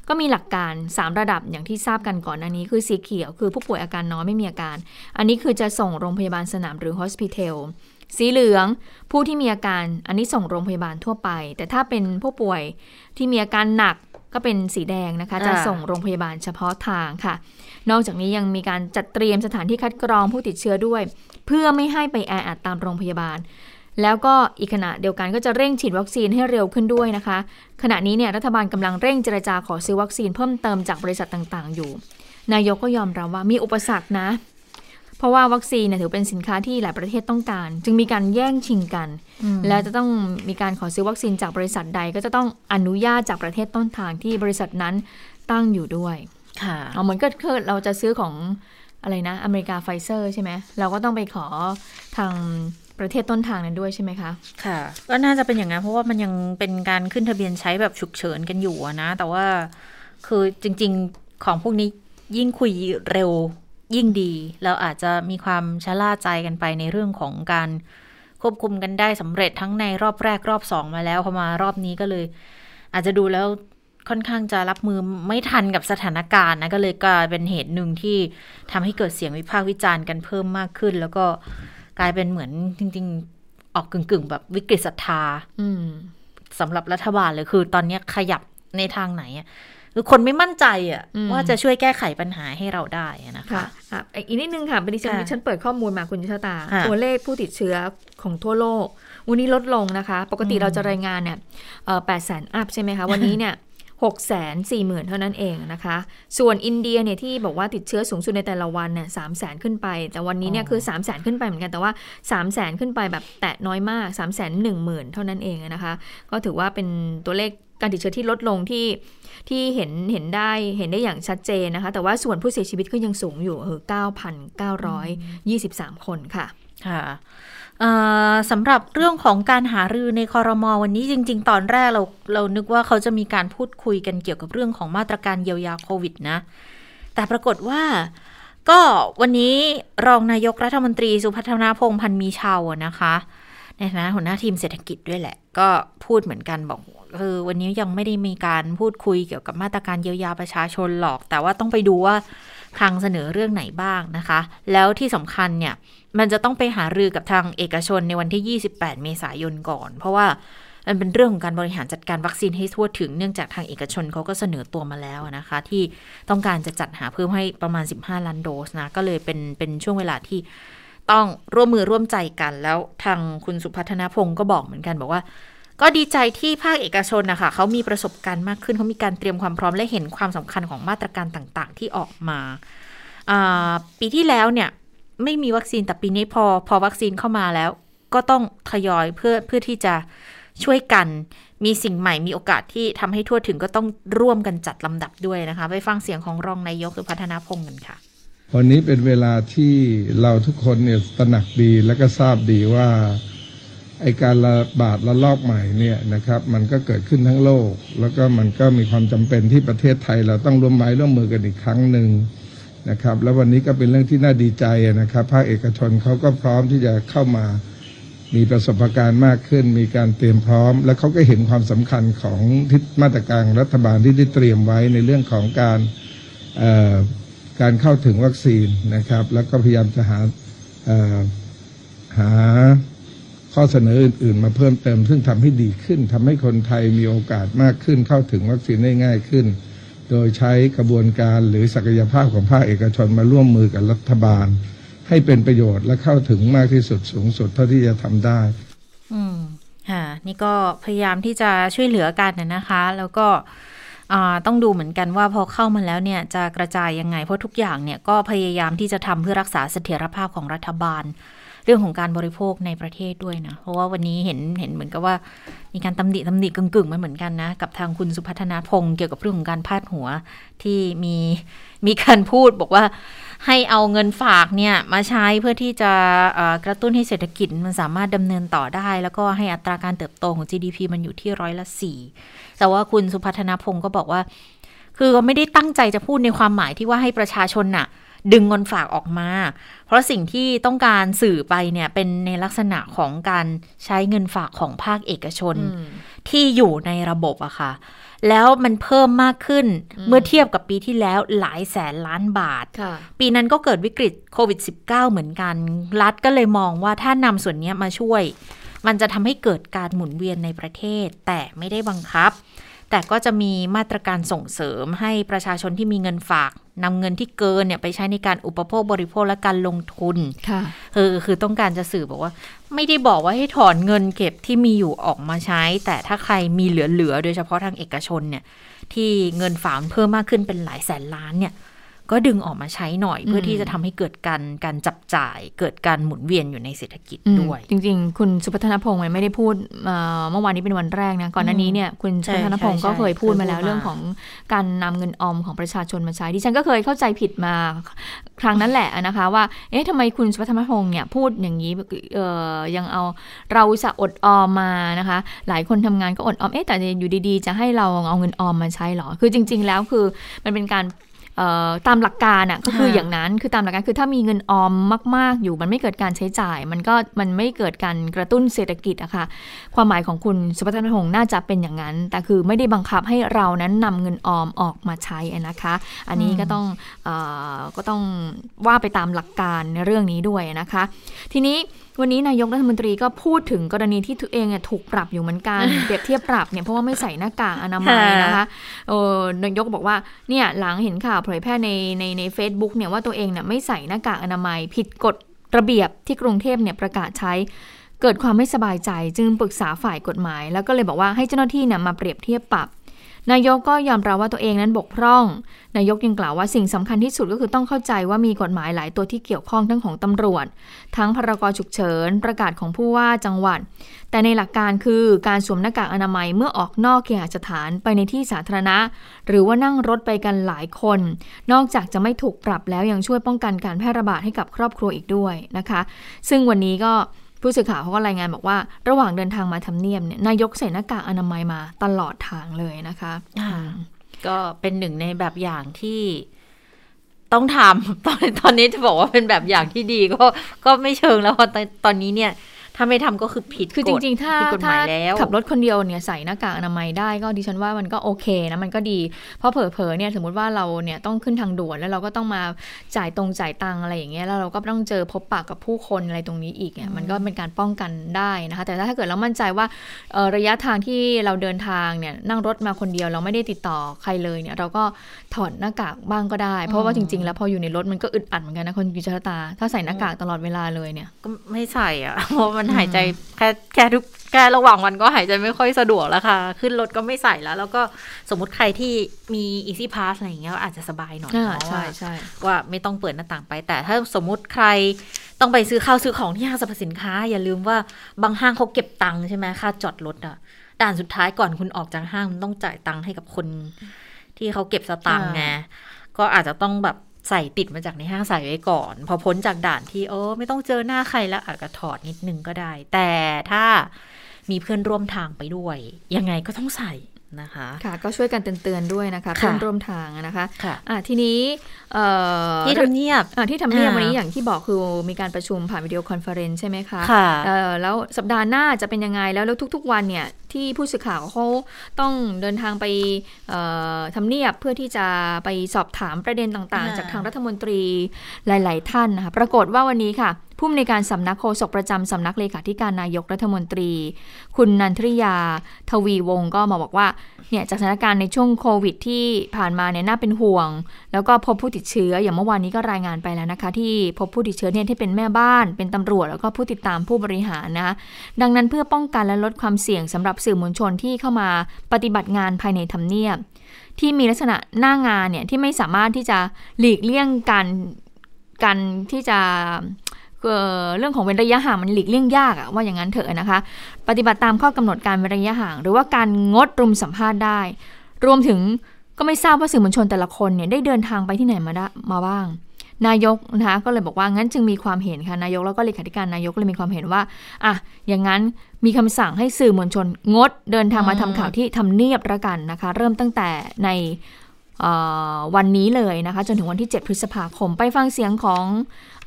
ก็มีหลักการ 3 ระดับอย่างที่ทราบกันก่อนอันนี้คือสีเขียว คือผู้ป่วยอาการน้อยไม่มีอาการ อันนี้คือจะส่งโรงพยาบาลสนามหรือ hospital สีเหลืองผู้ที่มีอาการอันนี้ส่งโรงพยาบาลทั่วไป แต่ถ้าเป็นผู้ป่วยที่มีอาการหนักก็เป็นสีแดงนะคะ จะส่งโรงพยาบาลเฉพาะทางค่ะ นอกจากนี้ยังมีการจัดเตรียมสถานที่คัดกรองผู้ติดเชื้อด้วย เพื่อไม่ให้ไปแออัดตามโรงพยาบาล แล้วก็อีกขณะเดียวกันก็จะเร่งฉีดวัคซีนให้เร็วขึ้นด้วยนะคะ ขณะนี้เนี่ยรัฐบาลกำลังเร่งเจรจาขอซื้อวัคซีนเพิ่มเติมจากบริษัทต่างๆ อยู่ นายกก็ยอมรับว่ามีอุปสรรคนะ เพราะว่าวัคซีนเนี่ยถือเป็นสินค้าที่หลายประเทศต้องการ จึงมีการแย่งชิงกัน แล้วจะต้องมีการขอซื้อวัคซีนจากบริษัทใด ก็จะต้องอนุญาตจากประเทศต้นทางที่บริษัทนั้นตั้งอยู่ด้วยค่ะเอาเหมือนก็คือเราจะซื้อของอะไรนะ อเมริกาไฟเซอร์ใช่ไหมเราก็ต้องไปขอทางประเทศต้นทางนั้นด้วยใช่ไหมคะ ค่ะ ก็น่าจะเป็นอย่างนั้นเพราะว่ามันยังเป็นการขึ้นทะเบียนใช้แบบฉุกเฉินกันอยู่นะ แต่ว่าคือจริง ๆ ของพวกนี้ยิ่งคุยเร็ว ยิ่งดีแล้วอาจจะมีความชะล่าใจกันไปในเรื่องของการควบคุมกันได้สำเร็จทั้งในรอบแรกรอบสองมาแล้วพอมารอบนี้ก็เลย อาจจะดูแล้วค่อนข้างจะรับมือไม่ทันกับสถานการณ์นะก็เลยกลายเป็นเหตุหนึ่งที่ทำให้เกิดเสียงวิพากษ์วิจารณ์กันเพิ่มมากขึ้น แล้วก็กลายเป็นเหมือนจริง ๆ ออกกึ่งๆ แบบวิกฤตศรัทธาสำหรับรัฐบาลเลยคือ ตอนนี้ขยับในทางไหน คือคนไม่มั่นใจอะว่าจะช่วยแก้ไขปัญหาให้เราได้นะคะค่ะอีกนิดนึงค่ะดิฉันฉันเปิดข้อมูลมาคุณชะตา ตัวเลขผู้ติดเชื้อของทั่วโลก วันนี้ลดลงนะคะ ปกติเราจะรายงานเนี่ยแปดแสนอัพใช่ไหมคะ วันนี้เนี่ย หกแสนสี่หมื่นเท่านั้นเองนะคะ ส่วนอินเดียเนี่ยที่บอกว่าติดเชื้อสูงสุดในแต่ละวันเนี่ยสามแสนขึ้นไป แต่วันนี้เนี่ยคือสามแสนขึ้นไปเหมือนกันแต่ว่าสามแสนขึ้นไปแบบแตะน้อยมากสามแสนหนึ่งหมื่นเท่านั้นเองนะคะ ก็ถือว่าเป็นตัวเลขการติดเชื้อที่ลดลงที่ที่เห็นเห็นได้เห็นได้อย่างชัดเจนนะคะ แต่ว่าส่วนผู้เสียชีวิตก็ยังสูงอยู่คือ9,923 คนค่ะ ค่ะสำหรับเรื่องของการหารือในคอรมอวันนี้จริง ๆ ตอนแรกเราเรานึกว่าเขาจะมีการพูดคุยกันเกี่ยวกับเรื่องของมาตรการเยียวยาโควิดนะ แต่ปรากฏว่าก็วันนี้รองนายกรัฐมนตรีสุพัฒนาพงพันมีชาวนะคะ ในฐานะหัวหน้าทีมเศรษฐกิจด้วยแหละ ก็พูดเหมือนกันบอกคือวันนี้ยังไม่ได้มีการพูดคุยเกี่ยวกับมาตรการเยียวยาประชาชนหรอก แต่ว่าต้องไปดูว่า ทางเสนอเรื่องไหนบ้างนะคะ แล้วที่สำคัญเนี่ย มันจะต้องไปหารือกับทางเอกชนในวันที่ 28 เมษายนก่อน เพราะว่ามันเป็นเรื่องของการบริหารจัดการวัคซีนให้ทั่วถึงเนื่องจากทางเอกชนเขาก็เสนอตัวมาแล้วนะคะ ที่ต้องการจะจัดหาเพิ่มให้ประมาณ 15 ล้านโดสนะก็เลยเป็นเป็นช่วงเวลาที่ต้องร่วมมือร่วมใจกัน แล้วทางคุณสุพัฒนาพงศ์ก็บอกเหมือนกันบอกว่า ก็ดีใจที่ภาคเอกชนนะคะเขามีประสบการณ์มากขึ้นเขามีการเตรียมความพร้อมและเห็นความสำคัญของมาตรการต่างๆ ที่ออกมา ปีที่แล้วเนี่ยไม่มีวัคซีนแต่ปีนี้พอพอวัคซีนเข้ามาแล้ว ก็ต้องทยอยเพื่อเพื่อที่จะช่วยกันมีสิ่งใหม่มีโอกาสที่ทำให้ทั่วถึงก็ต้องร่วมกันจัดลำดับด้วยนะคะ ไปฟังเสียงของรองนายกสุพัฒนาพงศ์กันค่ะ วันนี้เป็นเวลาที่เราทุกคนเนี่ยตระหนักดีและก็ทราบดีว่า ไอการระบาดระลอกใหม่เนี่ยนะครับมันก็เกิดขึ้นทั้งโลก แล้วก็มันก็มีความจำเป็นที่ประเทศไทยเราต้องร่วมไม้ร่วมมือกันอีกครั้งหนึ่งนะครับ แล้ววันนี้ก็เป็นเรื่องที่น่าดีใจนะครับ ภาคเอกชนเขาก็พร้อมที่จะเข้ามามีประสบการณ์มากขึ้น มีการเตรียมพร้อม และเขาก็เห็นความสำคัญของทิศมาตรการรัฐบาลที่ได้เตรียมไว้ในเรื่องของการการเข้าถึงวัคซีนนะครับ แล้วก็พยายามจะหาหา ข้อเสนออื่นๆ มาเพิ่มเติม ซึ่งทำให้ดีขึ้นทำให้คนไทยมีโอกาสมากขึ้นเข้าถึงวัคซีนได้ง่ายขึ้น โดยใช้กระบวนการหรือศักยภาพของภาคเอกชนมาร่วมมือกับรัฐบาล ให้เป็นประโยชน์และเข้าถึงมากที่สุดสูงสุดเท่าที่จะทำได้ อืมค่ะนี่ก็พยายามที่จะช่วยเหลือกันนะคะ แล้วก็ต้องดูเหมือนกันว่าพอเข้ามาแล้วเนี่ยจะกระจายยังไง เพราะทุกอย่างเนี่ยก็พยายามที่จะทำเพื่อรักษาเสถียรภาพของรัฐบาล รื่องของการบริโภคในประเทศด้วยนะ เพราะว่าวันนี้เห็นเห็นเหมือนกับว่า มีการตำหนิตำหนิกึ่งๆมาเหมือนกันนะ กับทางคุณสุพัฒนาพงศ์เกี่ยวกับเรื่องของการพาดหัวที่มีมีการพูดบอกว่าให้เอาเงินฝากเนี่ยมาใช้เพื่อที่จะกระตุ้นให้เศรษฐกิจมันสามารถดำเนินต่อได้ แล้วก็ให้อัตราการเติบโตของ GDP มันอยู่ที่ร้อยละสี่แต่ว่าคุณสุพัฒนาพงศ์ก็บอกว่า คือก็ไม่ได้ตั้งใจจะพูดในความหมายที่ว่าให้ประชาชนน่ะ ดึงเงินฝากออกมา เพราะสิ่งที่ต้องการสื่อไปเนี่ยเป็นในลักษณะของการใช้เงินฝากของภาคเอกชน ที่อยู่ในระบบอะค่ะ แล้วมันเพิ่มมากขึ้นเมื่อเทียบกับปีที่แล้วหลายแสนล้านบาท ปีนั้นก็เกิดวิกฤตโควิด -19 เหมือนกัน รัฐก็เลยมองว่าถ้านำส่วนนี้มาช่วย มันจะทำให้เกิดการหมุนเวียนในประเทศ แต่ไม่ได้บังคับ แต่ก็จะมีมาตรการส่งเสริมให้ประชาชนที่มีเงินฝากนำเงินที่เกินเนี่ยไปใช้ในการอุปโภคบริโภคและการลงทุนค่ะคือคือต้องการจะสื่อบอกว่า ไม่ได้บอกว่าให้ถอนเงินเก็บที่มีอยู่ออกมาใช้ แต่ถ้าใครมีเหลือๆโดยเฉพาะทางเอกชนเนี่ยที่เงินฝากเพิ่มมากขึ้นเป็นหลายแสนล้านเนี่ย ก็ดึงออกมาใช้หน่อยเพื่อที่จะทำให้เกิดการการจับจ่าย เกิดการหมุนเวียนอยู่ในเศรษฐกิจด้วย จริง ๆ คุณสุพัฒนพงศ์ไม่ได้พูดเมื่อวานนี้เป็นวันแรกนะก่อนหน้านี้เนี่ยคุณสุพัฒนพงศ์ก็เคยพูดมาแล้วเรื่องของการนำเงินออมของประชาชนมาใช้ดิฉันก็เคยเข้าใจผิดมาครั้งนั้นแหละนะคะ ว่าเอ๊ะทำไมคุณสุพัฒนพงศ์เนี่ยพูดอย่างนี้ยังเอาเราจะอดออมมานะคะ หลายคนทำงานก็อดออมเอ๊ะแต่อยู่ดีๆ จะให้เราเอาเงินออมมาใช้หรอ คือจริง ๆ แล้วคือมันเป็นการ ตามหลักการอะก็คืออย่างนั้นคือตามหลักการคือถ้ามีเงินออมมาก ๆ อยู่มันไม่เกิดการใช้จ่าย มันก็มันไม่เกิดการกระตุ้นเศรษฐกิจอะค่ะความหมายของคุณสุพัฒนพงศ์น่าจะเป็นอย่างนั้น แต่คือไม่ได้บังคับให้เรานั้นนำเงินออมออกมาใช้นะคะ อันนี้ก็ต้องอก็ต้องว่าไปตามหลักการในเรื่องนี้ด้วยนะคะ ทีนี้ วันนี้นายกรัฐมนตรีก็พูดถึงกรณีที่ตัวเองถูกปรับอยู่เหมือนกันเปรียบเทียบปรับเนี่ยเพราะว่าไม่ใส่หน้ากากอนามัยนะคะเออนายกบอกว่าเนี่ยหลังเห็นข่าวเผยแพร่ในในในเฟซบุ๊กเนี่ยว่าตัวเองเนี่ยไม่ใส่หน้ากากอนามัย ผิดกฎระเบียบที่กรุงเทพเนี่ยประกาศใช้เกิดความไม่สบายใจจึงปรึกษาฝ่ายกฎหมาย แล้วก็เลยบอกว่าให้เจ้าหน้าที่เนี่ยมาเปรียบเทียบปรับ นายกก็ยอมรับว่าตัวเองนั้นบกพร่อง นายกยังกล่าวว่าสิ่งสำคัญที่สุดก็คือต้องเข้าใจว่ามีกฎหมายหลายตัวที่เกี่ยวข้องทั้งของตำรวจ ทั้งพรกฉุกเฉิน ประกาศของผู้ว่าจังหวัด แต่ในหลักการคือการสวมหน้ากากอนามัยเมื่อออกนอกเคหสถานไปในที่สาธารณะ หรือว่านั่งรถไปกันหลายคน นอกจากจะไม่ถูกปรับแล้วยังช่วยป้องกันการแพร่ระบาดให้กับครอบครัวอีกด้วยนะคะ ซึ่งวันนี้ก็ ผู้สื่อข่าวเขาก็รายงานบอกว่า ระหว่างเดินทางมาทำเนียบเนี่ยนายกใส่หน้ากากอนามัยมาตลอดทางเลยนะคะก็เป็นหนึ่งในแบบอย่างที่ต้องทำตอนตอนนี้จะบอกว่าเป็นแบบอย่างที่ดีก็ก็ไม่เชิงแล้วตอนตอนนี้เนี่ย ถ้าไม่ทำก็คือผิดคือจริง ๆ ถ้าถ้าขับรถคนเดียวเนี่ยใส่หน้ากากอนามัยได้ก็ดิฉันว่ามันก็โอเคนะมันก็ดี เพราะเผลอๆเนี่ยสมมติว่าเราเนี่ยต้องขึ้นทางด่วนแล้วเราก็ต้องมาจ่ายตรงจ่ายตังอะไรอย่างเงี้ยแล้วเราก็ต้องเจอพบปะกับผู้คนอะไรตรงนี้อีกเนี่ยมันก็เป็นการป้องกันได้นะคะ แต่ถ้าเกิดเรามั่นใจว่าระยะทางที่เราเดินทางเนี่ยนั่งรถมาคนเดียวเราไม่ได้ติดต่อใครเลยเนี่ยเราก็ถอดหน้ากากบ้างก็ได้ เพราะว่าจริง ๆ แล้วพออยู่ในรถมันก็อึดอัดเหมือนกันนะคนกิจตา ถ้าใส่หน้ากากตลอดเวลาเลยเนี่ยก็ไม่ใส่อะเพราะมันหายใจแค่แค่ทุกแค่ระหว่างวันก็หายใจไม่ค่อยสะดวกแล้วค่ะ ขึ้นรถก็ไม่ใส่แล้ว แล้วก็สมมติใครที่มี easy pass อะไรอย่างเงี้ยอาจจะสบายหน่อยเนาะใช่ใช่ว่าไม่ต้องเปิดหน้าต่างไป แต่ถ้าสมมุติใครต้องไปซื้อข้าวซื้อของที่ห้างสรรพสินค้า อย่าลืมว่าบางห้างเขาเก็บตังค์ใช่ไหมค่าจอดรถอะด่านสุดท้ายก่อนคุณออกจากห้างต้องจ่ายตังค์ให้กับคนที่เขาเก็บสตังค์ไงก็อาจจะต้องแบบ ใส่ติดมาจากในห้างใส่ไว้ก่อน พอพ้นจากด่านที่เออไม่ต้องเจอหน้าใครแล้วอาจจะถอดนิดนึงก็ได้ แต่ถ้ามีเพื่อนร่วมทางไปด้วย ยังไงก็ต้องใส่นะคะค่ะก็ช่วยกันเตือนๆด้วยนะคะเพื่อนร่วมทางนะคะค่ะะทีนี้ที่ทำเนียบที่ทำเนียบวันนี้อย่างที่บอกคือมีการประชุมผ่านวิดีโอคอนเฟอเรนซ์ใช่ไหมคะค่ะแล้วสัปดาห์หน้าจะเป็นยังไงแล้วแล้วทุก ๆ วันเนี่ย ที่ผู้สื่อข่าวเขาต้องเดินทางไปทำเนียบเพื่อที่จะไปสอบถามประเด็นต่างๆ จากทางรัฐมนตรีหลาย ๆ ท่านนะคะปรากฏว่าวันนี้ค่ะผู้อำนวยการสำนักโฆษกประจำสำนักเลขาธิการนายกรัฐมนตรี คุณนันทริยาทวีวงศ์ก็มาบอกว่าเนี่ยจากสถานการณ์ในช่วงโควิดที่ผ่านมาเนี่ยน่าเป็นห่วง แล้วก็พบผู้ติดเชื้ออย่างเมื่อวานนี้ก็รายงานไปแล้วนะคะ ที่พบผู้ติดเชื้อเนี่ยที่เป็นแม่บ้าน เป็นตำรวจแล้วก็ผู้ติดตามผู้บริหารนะคะดังนั้นเพื่อป้องกันและลดความเสี่ยงสำหรับสื่อมวลชนที่เข้ามาปฏิบัติงานภายในทำเนียบ ที่มีลักษณะหน้างานเนี่ยที่ไม่สามารถที่จะหลีกเลี่ยงการการที่จะเรื่องของเว้นระยะห่างมันหลีกเลี่ยงยากอะว่าอย่างนั้นเถอะนะคะ ปฏิบัติตามข้อกำหนดการเว้นระยะห่าง หรือว่าการงดรุมสัมภาษณ์ได้ รวมถึงก็ไม่ทราบว่าสื่อมวลชนแต่ละคนเนี่ยได้เดินทางไปที่ไหนมาได้มาบ้าง นายกนะคะก็เลยบอกว่างั้นจึงมีความเห็นค่ะนายกแล้วก็เลขาธิการนายกเลยมีความเห็นว่าอะอย่างนั้นมีคำสั่งให้สื่อมวลชนงดเดินทางมาทำข่าวที่ทำเนียบระกันนะคะ เริ่มตั้งแต่ในวันนี้เลยนะคะ จนถึงวันที่ 7 พฤษภาคม ไปฟังเสียงของ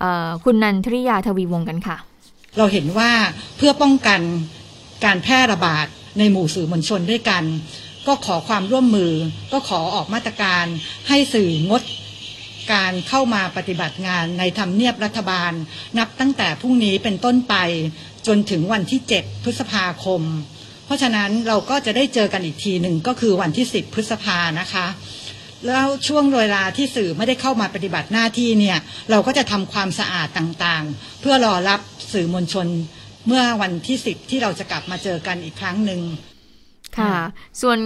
อคุณนันทริยาทวีวงกันค่ะ เราเห็นว่าเพื่อป้องกันการแพร่ระบาดในหมู่สื่อมวลชนด้วยกัน ก็ขอความร่วมมือ ก็ขอออกมาตรการให้สื่องด การเข้ามาปฏิบัติงานในทำเนียบรัฐบาล นับตั้งแต่พรุ่งนี้เป็นต้นไปจนถึงวันที่ 7 พฤษภาคม เพราะฉะนั้นเราก็จะได้เจอกันอีกทีหนึ่งก็คือวันที่ 10 พฤษภานะคะ แล้วช่วงเวลาที่สื่อไม่ได้เข้ามาปฏิบัติหน้าที่เนี่ย เราก็จะทำความสะอาดต่างๆ เพื่อรอรับสื่อมวลชนเมื่อวันที่สิบที่เราจะกลับมาเจอกันอีกครั้งหนึ่ง ค่ะ ส่วน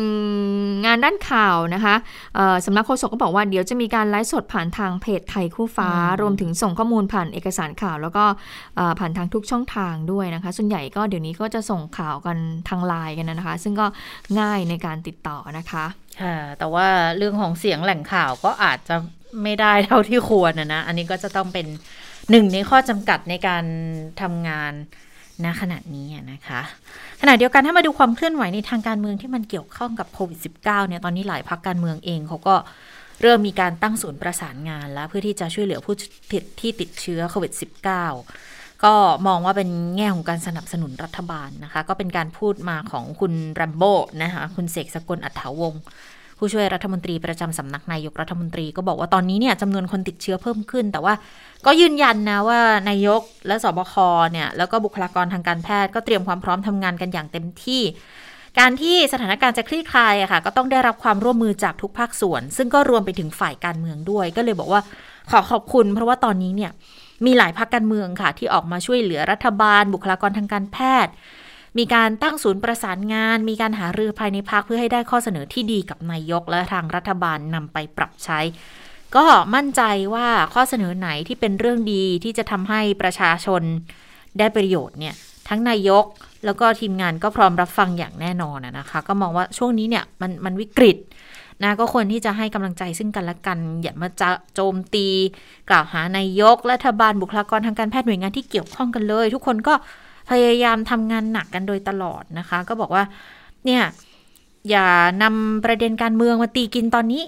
งานด้านข่าวนะคะสำนักโฆษกก็บอกว่าเดี๋ยวจะมีการไลฟ์สดผ่านทางเพจไทยคู่ฟ้า รวมถึงส่งข้อมูลผ่านเอกสารข่าว แล้วก็ผ่านทางทุกช่องทางด้วยนะคะ ส่วนใหญ่ก็เดี๋ยวนี้ก็จะส่งข่าวกันทางไลน์กันนะคะ ซึ่งก็ง่ายในการติดต่อนะคะค่ะแต่ว่าเรื่องของเสียงแหล่งข่าวก็อาจจะไม่ได้เท่าที่ควรนะนะ อันนี้ก็จะต้องเป็นหนึ่งในข้อจำกัดในการทำงาน ณขณะนี้นะคะ ขณะเดียวกันถ้ามาดูความเคลื่อนไหวในทางการเมืองที่มันเกี่ยวข้องกับโควิด -19 เนี่ยตอนนี้หลายพักการเมืองเองเขาก็เริ่มมีการตั้งศูนย์ประสานงานแล้ว เพื่อที่จะช่วยเหลือผู้ติดที่ติดเชื้อโควิด -19 ก็มองว่าเป็นแง่ของการสนับสนุนรัฐบาลนะคะ ก็เป็นการพูดมาของคุณแรมโบ้นะคะคุณเสกสกลอัฐาวงศ์ ผู้ช่วยรัฐมนตรีประจำสำนักนายกรัฐมนตรีก็บอกว่าตอนนี้เนี่ยจำนวนคนติดเชื้อเพิ่มขึ้น แต่ว่าก็ยืนยันนะว่านายกและสบคเนี่ยแล้วก็บุคลากรทางการแพทย์ก็เตรียมความพร้อมทำงานกันอย่างเต็มที่การที่สถานการณ์จะคลี่คลายอะค่ะ ก็ต้องได้รับความร่วมมือจากทุกภาคส่วน ซึ่งก็รวมไปถึงฝ่ายการเมืองด้วย ก็เลยบอกว่าขอขอบคุณ เพราะว่าตอนนี้เนี่ยมีหลายพรรคการเมืองค่ะ ที่ออกมาช่วยเหลือรัฐบาล บุคลากรทางการแพทย์ มีการตั้งศูนย์ประสานงาน มีการหารือภายในพักเพื่อให้ได้ข้อเสนอที่ดีกับนายกและทางรัฐบาลนำไปปรับใช้ ก็มั่นใจว่าข้อเสนอไหนที่เป็นเรื่องดีที่จะทำให้ประชาชนได้ประโยชน์เนี่ยทั้งนายกแล้วก็ทีมงานก็พร้อมรับฟังอย่างแน่นอนนะคะ ก็มองว่าช่วงนี้เนี่ยมันมันวิกฤตนะก็ควรที่จะให้กำลังใจซึ่งกันและกัน อย่ามาจะโจมตี กล่าวหานายกรัฐบาลบุคลากรทางการแพทย์หน่วยงานที่เกี่ยวข้องกันเลย ทุกคนก็ พยายามทำงานหนักกันโดยตลอดนะคะ ก็บอกว่า เนี่ย อย่านำประเด็นการเมืองมาตีกินตอนนี้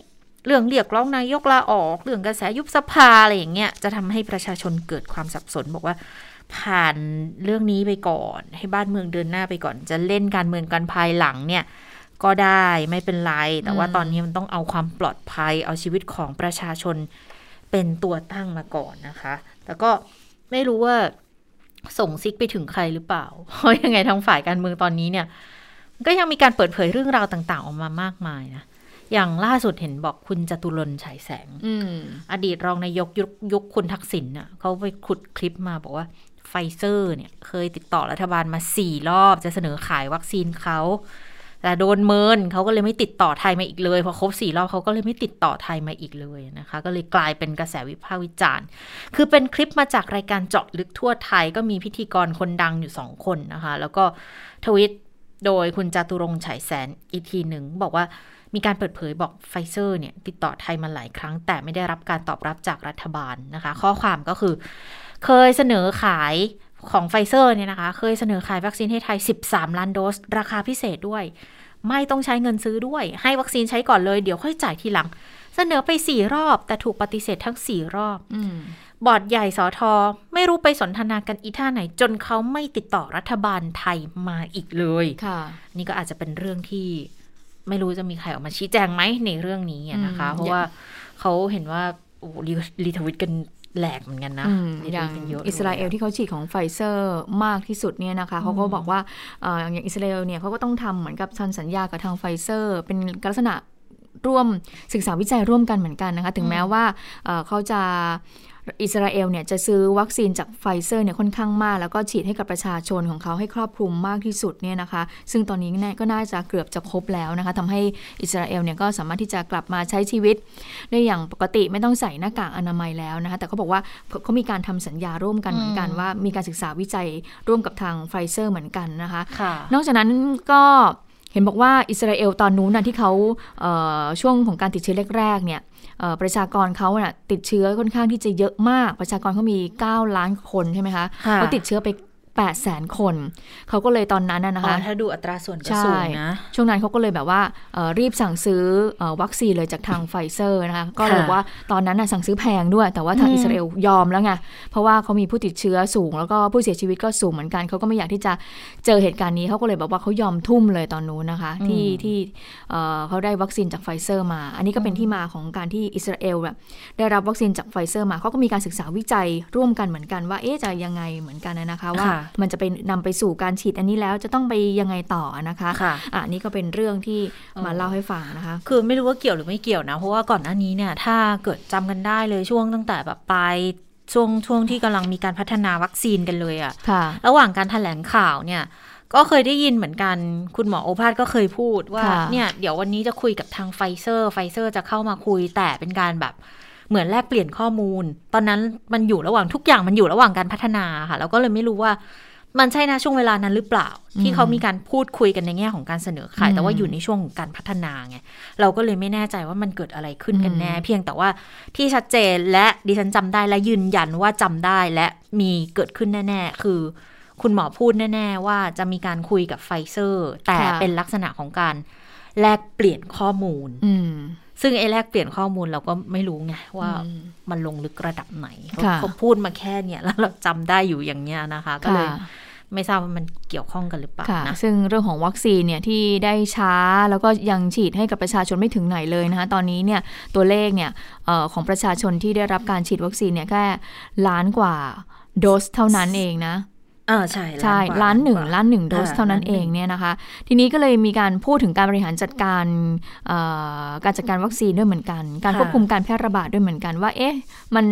เรื่องเรียกร้องนายกลาออก เรื่องกระแสยุบสภาอะไรอย่างเงี้ยจะทำให้ประชาชนเกิดความสับสนบอกว่าผ่านเรื่องนี้ไปก่อน ให้บ้านเมืองเดินหน้าไปก่อน จะเล่นการเมืองกันภายหลังเนี่ย ก็ได้ไม่เป็นไร แต่ว่าตอนนี้มันต้องเอาความปลอดภัย เอาชีวิตของประชาชนเป็นตัวตั้งมาก่อนนะคะแต่ก็ไม่รู้ว่า ส่งซิกไปถึงใครหรือเปล่า เพราะยังไงทางฝ่ายการเมืองตอนนี้เนี่ย ก็ยังมีการเปิดเผยเรื่องราวต่าง ๆ ออกมามากมายนะ อย่างล่าสุดเห็นบอกคุณจาตุรนต์ ฉายแสงอดีตรองนายกยุคยุคคุณทักษิณน่ะเขาไปขุดคลิปมาบอกว่าไฟเซอร์เนี่ยเคยติดต่อรัฐบาลมาสี่รอบจะเสนอขายวัคซีนเขา แต่โดนเมินเขาก็เลยไม่ติดต่อไทยมาอีกเลยพอครบสี่รอบเขาก็เลยไม่ติดต่อไทยมาอีกเลยนะคะ ก็เลยกลายเป็นกระแสวิพากษ์วิจารณ์ คือเป็นคลิปมาจากรายการเจาะลึกทั่วไทยก็มีพิธีกรคนดังอยู่สองคนนะคะ แล้วก็ทวิตโดยคุณจาตุรนต์ ฉายแสงอีกทีหนึ่งบอกว่ามีการเปิดเผยบอกไฟเซอร์เนี่ยติดต่อไทยมาหลายครั้ง แต่ไม่ได้รับการตอบรับจากรัฐบาลนะคะ ข้อความก็คือ เคยเสนอขาย ของไฟเซอร์เนี่ยนะคะ เคยเสนอขายวัคซีนให้ไทย 13 ล้านโดส ราคาพิเศษด้วย ไม่ต้องใช้เงินซื้อด้วย ให้วัคซีนใช้ก่อนเลยเดี๋ยวค่อยจ่ายทีหลัง เสนอไปสี่รอบ แต่ถูกปฏิเสธทั้งสี่รอบอบอร์ดใหญ่สอทอไม่รู้ไปสนทนากันอีท่าไหน จนเขาไม่ติดต่อรัฐบาลไทยมาอีกเลยค่ะนี่ก็อาจจะเป็นเรื่องที่ไม่รู้จะมีใครออกมาชี้แจงไหมในเรื่องนี้นะคะ เพราะว่าเขาเห็นว่าโอ้รีทวิตกัน แหลกเหมือนกันนะอย่างอิสราเอลที่เขาฉีดของไฟเซอร์มากที่สุดเนี่ยนะคะเขาก็บอกว่าอย่างอิสราเอลเนี่ยเขาก็ต้องทำเหมือนกับทำสัญญากับทางไฟเซอร์ เป็นลักษณะร่วมศึกษาวิจัยร่วมกันเหมือนกันนะคะ ถึงแม้ว่าเขาจะ อิสราเอลเนี่ยจะซื้อวัคซีนจากไฟเซอร์เนี่ยค่อนข้างมาก แล้วก็ฉีดให้กับประชาชนของเขาให้ครอบคลุมมากที่สุดเนี่ยนะคะ ซึ่งตอนนี้เนี่ยก็น่าจะเกือบจะครบแล้วนะคะทำให้อิสราเอลเนี่ยก็สามารถที่จะกลับมาใช้ชีวิตได้อย่างปกติไม่ต้องใส่หน้ากากอนามัยแล้วนะคะแต่เขาบอกว่าเขาเขามีการทำสัญญาร่วมกันเหมือนกันว่ามีการศึกษาวิจัยร่วมกับทางไฟเซอร์เหมือนกันนะคะค่ะนอกจากนั้นก็เห็นบอกว่าอิสราเอลตอนนู้นนะที่เขาเอ่อช่วงของการติดเชื้อแรกๆเนี่ยเอ่อ ประชากรเขาน่ะติดเชื้อค่อนข้างที่จะเยอะมาก ประชากรเขามี 9 ล้านคนใช่ไหมคะค่ะเขาติดเชื้อไป 8 0 0แสนคน เขาก็เลยตอนนั้นน่ะนะอ๋อคะถ้าดูอัตราส่วนก็ใช่สูงนะ ช่วงนั้นเขาก็เลยแบบว่าเอ่อรีบสั่งซื้อเออวัคซีนเลยจากทางไฟเซอร์นะคะ ก็เลยบอกว่าตอนนั้นน่ะสั่งซื้อแพงด้วย แต่ว่าทางอืมอิสราเอลยอมแล้วไง เพราะว่าเขามีผู้ติดเชื้อสูง แล้วก็ผู้เสียชีวิตก็สูงเหมือนกัน เขาก็ไม่อยากที่จะเจอเหตุการณ์นี้ เขาก็เลยบอกว่าเขายอมทุ่มเลยตอนนู้นนะคะ ที่ที่เอ่อเขาได้วัคซีนจากไฟเซอร์มา อันนี้ก็เป็นที่มาของการที่อิสราเอลแบบได้รับวัคซีนจากไฟเซอร์มา เขาก็มีการศึกษาวิจัยร่วมกันเหมือนกันว่า เอ๊ะจะยังไงเหมือนกันนะคะว่าค่ะมันจะไปนำไปสู่การฉีดอันนี้แล้วจะต้องไปยังไงต่อนะคะค่ะอะนี่ก็เป็นเรื่องที่มาเล่าให้ฟังนะคะ คือไม่รู้ว่าเกี่ยวหรือไม่เกี่ยวนะ เพราะว่าก่อนหน้านี้เนี่ยถ้าเกิดจำกันได้เลยช่วงตั้งแต่แบบปลายช่วงช่วงที่กำลังมีการพัฒนาวัคซีนกันเลยอะค่ะ ระหว่างการแถลงข่าวเนี่ย ก็เคยได้ยินเหมือนกัน คุณหมอโอภาสก็เคยพูดว่าค่ะเนี่ยเดี๋ยววันนี้จะคุยกับทางไฟเซอร์ ไฟเซอร์จะเข้ามาคุยแต่เป็นการแบบ เหมือนแลกเปลี่ยนข้อมูล ตอนนั้นมันอยู่ระหว่างทุกอย่างมันอยู่ระหว่างการพัฒนาค่ะแล้วก็เลยไม่รู้ว่ามันใช่นะช่วงเวลานั้นหรือเปล่า ที่เขามีการพูดคุยกันในแง่ของการเสนอขาย แต่ว่าอยู่ในช่วงของการพัฒนาไงเราก็เลยไม่แน่ใจว่ามันเกิดอะไรขึ้นกันแน่ เพียงแต่ว่าที่ชัดเจนและดิฉันจำได้และยืนยันว่าจำได้และมีเกิดขึ้นแน่ ๆ คือ คุณหมอพูดแน่ ๆ ว่าจะมีการคุยกับไฟเซอร์ แต่ค่ะเป็นลักษณะของการแลกเปลี่ยนข้อมูลอืม ซึ่งไอ้แลกเปลี่ยนข้อมูลเราก็ไม่รู้ไงว่าอืมมันลงลึกระดับไหนเขาค่ะเขาพูดมาแค่เนี่ยแล้วเราจำได้อยู่อย่างเนี้ยนะคะก็เลยค่ะไม่ทราบว่ามันเกี่ยวข้องกันหรือเปล่าค่ะนะซึ่งเรื่องของวัคซีนเนี่ยที่ได้ช้าแล้วก็ยังฉีดให้กับประชาชนไม่ถึงไหนเลยนะคะตอนนี้เนี่ยตัวเลขเนี่ยเออของประชาชนที่ได้รับการฉีดวัคซีนเนี่ยแค่ล้านกว่าโดสเท่านั้นเองนะเออใช่ใช่กว่ล้านหนึ่งกว่ล้านหนึ่งโดสอ่าเท่านั้นล้านหเอนึ่งงเนี่ยนะคะ ทีนี้ก็เลยมีการพูดถึงการบริหารจัดการเอ่อการจัดการวัคซีนด้วยเหมือนกัน การควบคุมการแพร่ระบาดด้วยเหมือนกันว่า เอ๊ะ มัน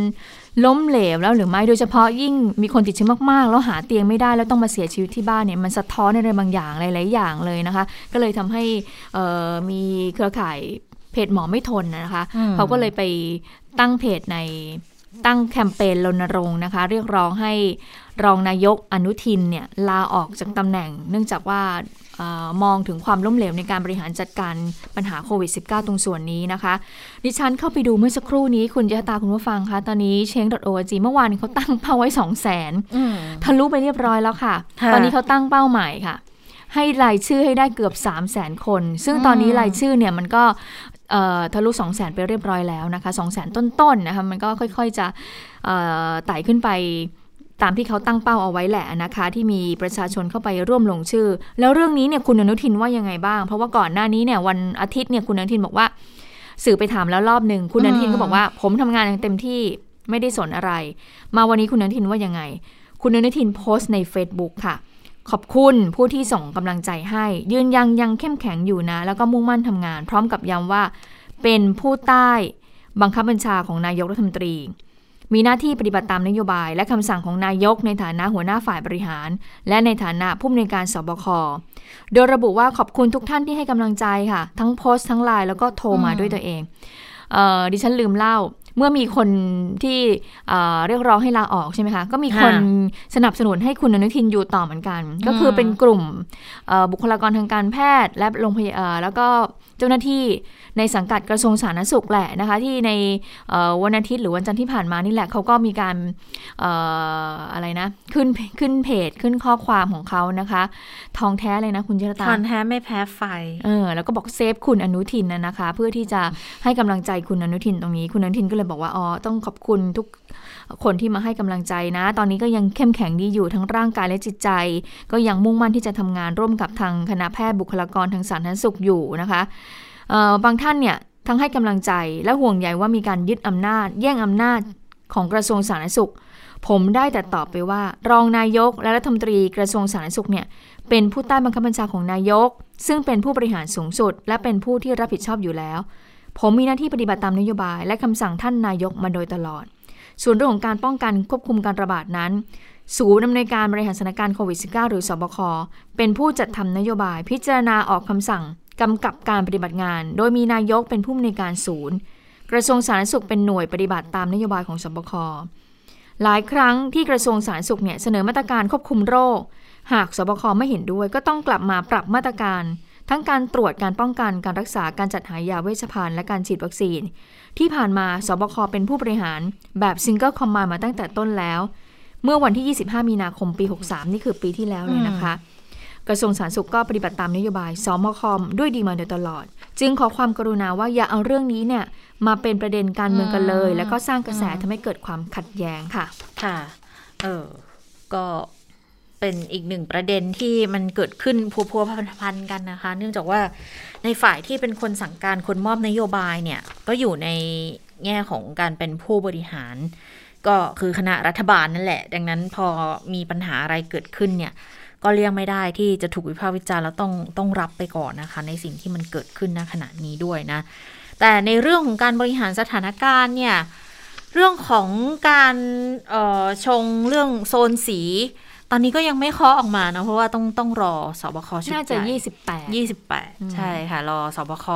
ล้มเหลวแล้วหรือไม่โดยเฉพาะยิ่งมีคนติดเชื้อมากๆ แล้วหาเตียงไม่ได้แล้วต้องมาเสียชีวิตที่บ้านเนี่ยมันสะท้อนอะไรบางอย่างหลายๆอย่างเลยนะคะ ก็เลยทำให้เอ่อมีเครือข่ายเพจหมอไม่ทนนะคะอืมเขาก็เลยไปตั้งเพจในตั้งแคมเปญรณรงค์นะคะ เรียกร้องให้ รองนายกอนุทินเนี่ยลาออกจากตำแหน่ง เนื่องจากว่าออมองถึงความล้มเหลวในการบริหารจัดการปัญหาโควิด -19 ตรงส่วนนี้นะคะ ดิฉันเข้าไปดูเมื่อสักครู่นี้คุณยะตาคุณผู้ฟังคะตอนนี้เชง .org เมื่อวานเขาตั้งเป้าไว้2 0 0 0 0 0อืมทะลุไปเรียบร้อยแล้วค่ะะตอนนี้เขาตั้งเป้าใหม่ค่ะ ให้รายชื่อให้ได้เกือบ 3 0 0 0 0 0คน ซึ่งตอนนี้รายชื่อเนี่ยมันก็ทะลุ 2 0 0 0 0 0ไปเรียบร้อยแล้วนะคะ 2 0 0 0 0 0ต้นๆนะคะมันก็ค่อยๆจะไต่ขึ้นไป ตามที่เขาตั้งเป้าเอาไว้แหละนะคะ ที่มีประชาชนเข้าไปร่วมลงชื่อ แล้วเรื่องนี้เนี่ยคุณอนุทินว่ายังไงบ้าง เพราะว่าก่อนหน้านี้เนี่ยวันอาทิตย์เนี่ยคุณอนุทินบอกว่า สื่อไปถามแล้วรอบหนึ่งคุณอนุทินก็บอกว่า ผมทำงานอย่างเต็มที่ไม่ได้สนอะไร มาวันนี้คุณอนุทินว่ายังไง คุณอนุทินโพสต์ใน Facebook ค่ะ ขอบคุณผู้ที่ส่งกำลังใจให้ ยืนยังยังเข้มแข็งอยู่นะ แล้วก็มุ่งมั่นทำงาน พร้อมกับย้ำว่าเป็นผู้ใต้บังคับบัญชาของนายกรัฐมนตรี มีหน้าที่ปฏิบัติตามนโยบาย และคำสั่งของนายกในฐานะหัวหน้าฝ่ายบริหาร และในฐานะผู้อำนวยการสบค โดยระบุว่าขอบคุณทุกท่านที่ให้กำลังใจค่ะ ทั้งโพสต์ทั้งไลน์แล้วก็โทรมาด้วยตัวเองเออดิฉันลืมเล่า เมื่อมีคนที่เอ่อเรียกร้องให้ลาออกใช่ไหมคะ ก็มีคนค่ะสนับสนุนให้คุณอนุทินอยู่ต่อเหมือนกัน ก็คือเป็นกลุ่มเอ่อบุคลากรทางการแพทย์และโรงพยาเอ่อแล้วก็เจ้าหน้าที่ในสังกัดกระทรวงสาธารณสุขแหละนะคะ ที่ในเอ่อวันอาทิตย์หรือวันจันทร์ที่ผ่านมานี่แหละเขาก็มีการเอ่ออะไรนะ ขึ้นขึ้นเพจขึ้นข้อความของเขานะคะ ทองแท้เลยนะคุณเจรตาทานแท้ไม่แพ้ไฟเออแล้วก็บอกเซฟคุณอนุทินนะนะคะ เพื่อที่จะให้กำลังใจคุณอนุทินตรงนี้ คุณอนุทินก็เลยบอกว่าอ๋อต้องขอบคุณทุกคนที่มาให้กำลังใจนะ ตอนนี้ก็ยังเข้มแข็งดีอยู่ทั้งร่างกายและจิตใจ ก็ยังมุ่งมั่นที่จะทำงานร่วมกับทางคณะแพทย์บุคลากรทางสาธารณสุขอยู่นะคะบางท่านเนี่ยทั้งให้กำลังใจและห่วงใยว่ามีการยึดอำนาจ แย่งอำนาจของกระทรวงสาธารณสุข ผมได้แต่ตอบไปว่า รองนายกและรัฐมนตรีกระทรวงสาธารณสุขเนี่ยเป็นผู้ใต้บังคับบัญชาของนายก ซึ่งเป็นผู้บริหารสูงสุด และเป็นผู้ที่รับผิดชอบอยู่แล้ว ผมมีหน้าที่ปฏิบัติตามนโยบาย และคำสั่งท่านนายกมาโดยตลอด ส่วนเรื่องของการป้องกันควบคุมการระบาดนั้น ศูนย์อำนวยการบริหารสถานการณ์โควิด -19 หรือสบค เป็นผู้จัดทำนโยบาย พิจารณาออกคำสั่งกำกับการปฏิบัติงาน โดยมีนายกเป็นผู้อำนวยการศูนย์ กระทรวงสาธารณสุขเป็นหน่วยปฏิบัติตามนโยบายของสบค หลายครั้งที่กระทรวงสาธารณสุขเนี่ยเสนอมาตรการควบคุมโรค หากสบคไม่เห็นด้วยก็ต้องกลับมาปรับมาตรการ ทั้งการตรวจการป้องกันการรักษาการจัดหายาเวชภัณฑ์และการฉีดวัคซีน ที่ผ่านมาสบคเป็นผู้บริหารแบบ single command มาตั้งแต่ต้นแล้ว เมื่อวันที่ 25 มีนาคมปี 63 นี่คือปีที่แล้วเลยนะคะ กระทรวงสาธารณสุขก็ปฏิบัติตามนโยบายสบคด้วยดีมาโดยตลอด จึงขอความกรุณาว่าอย่าเอาเรื่องนี้เนี่ยมาเป็นประเด็นการเมืองกันเลย แล้วก็สร้างกระแสทำให้เกิดความขัดแย้งค่ะ ค่ะ เออก็ เป็นอีกหนึ่งประเด็นที่มันเกิดขึ้นพัวพัวพันๆกันนะคะ เนื่องจากว่าในฝ่ายที่เป็นคนสั่งการคนมอบนโยบายเนี่ย ก็อยู่ในแง่ของการเป็นผู้บริหาร ก็คือคณะรัฐบาลนั่นแหละ ดังนั้นพอมีปัญหาอะไรเกิดขึ้นเนี่ย ก็เลี่ยงไม่ได้ที่จะถูกวิพากษ์วิจารณ์แล้วต้องต้องรับไปก่อนนะคะ ในสิ่งที่มันเกิดขึ้นณขณะนี้ด้วยนะ แต่ในเรื่องของการบริหารสถานการณ์เนี่ยเรื่องของการออชงเรื่องโซนสี ตอนนี้ก็ยังไม่เคาะออกมานะเพราะว่าต้องต้องรอสบคชุดน่าจะใหญ่28 28ใช่ค่ะ รอสบค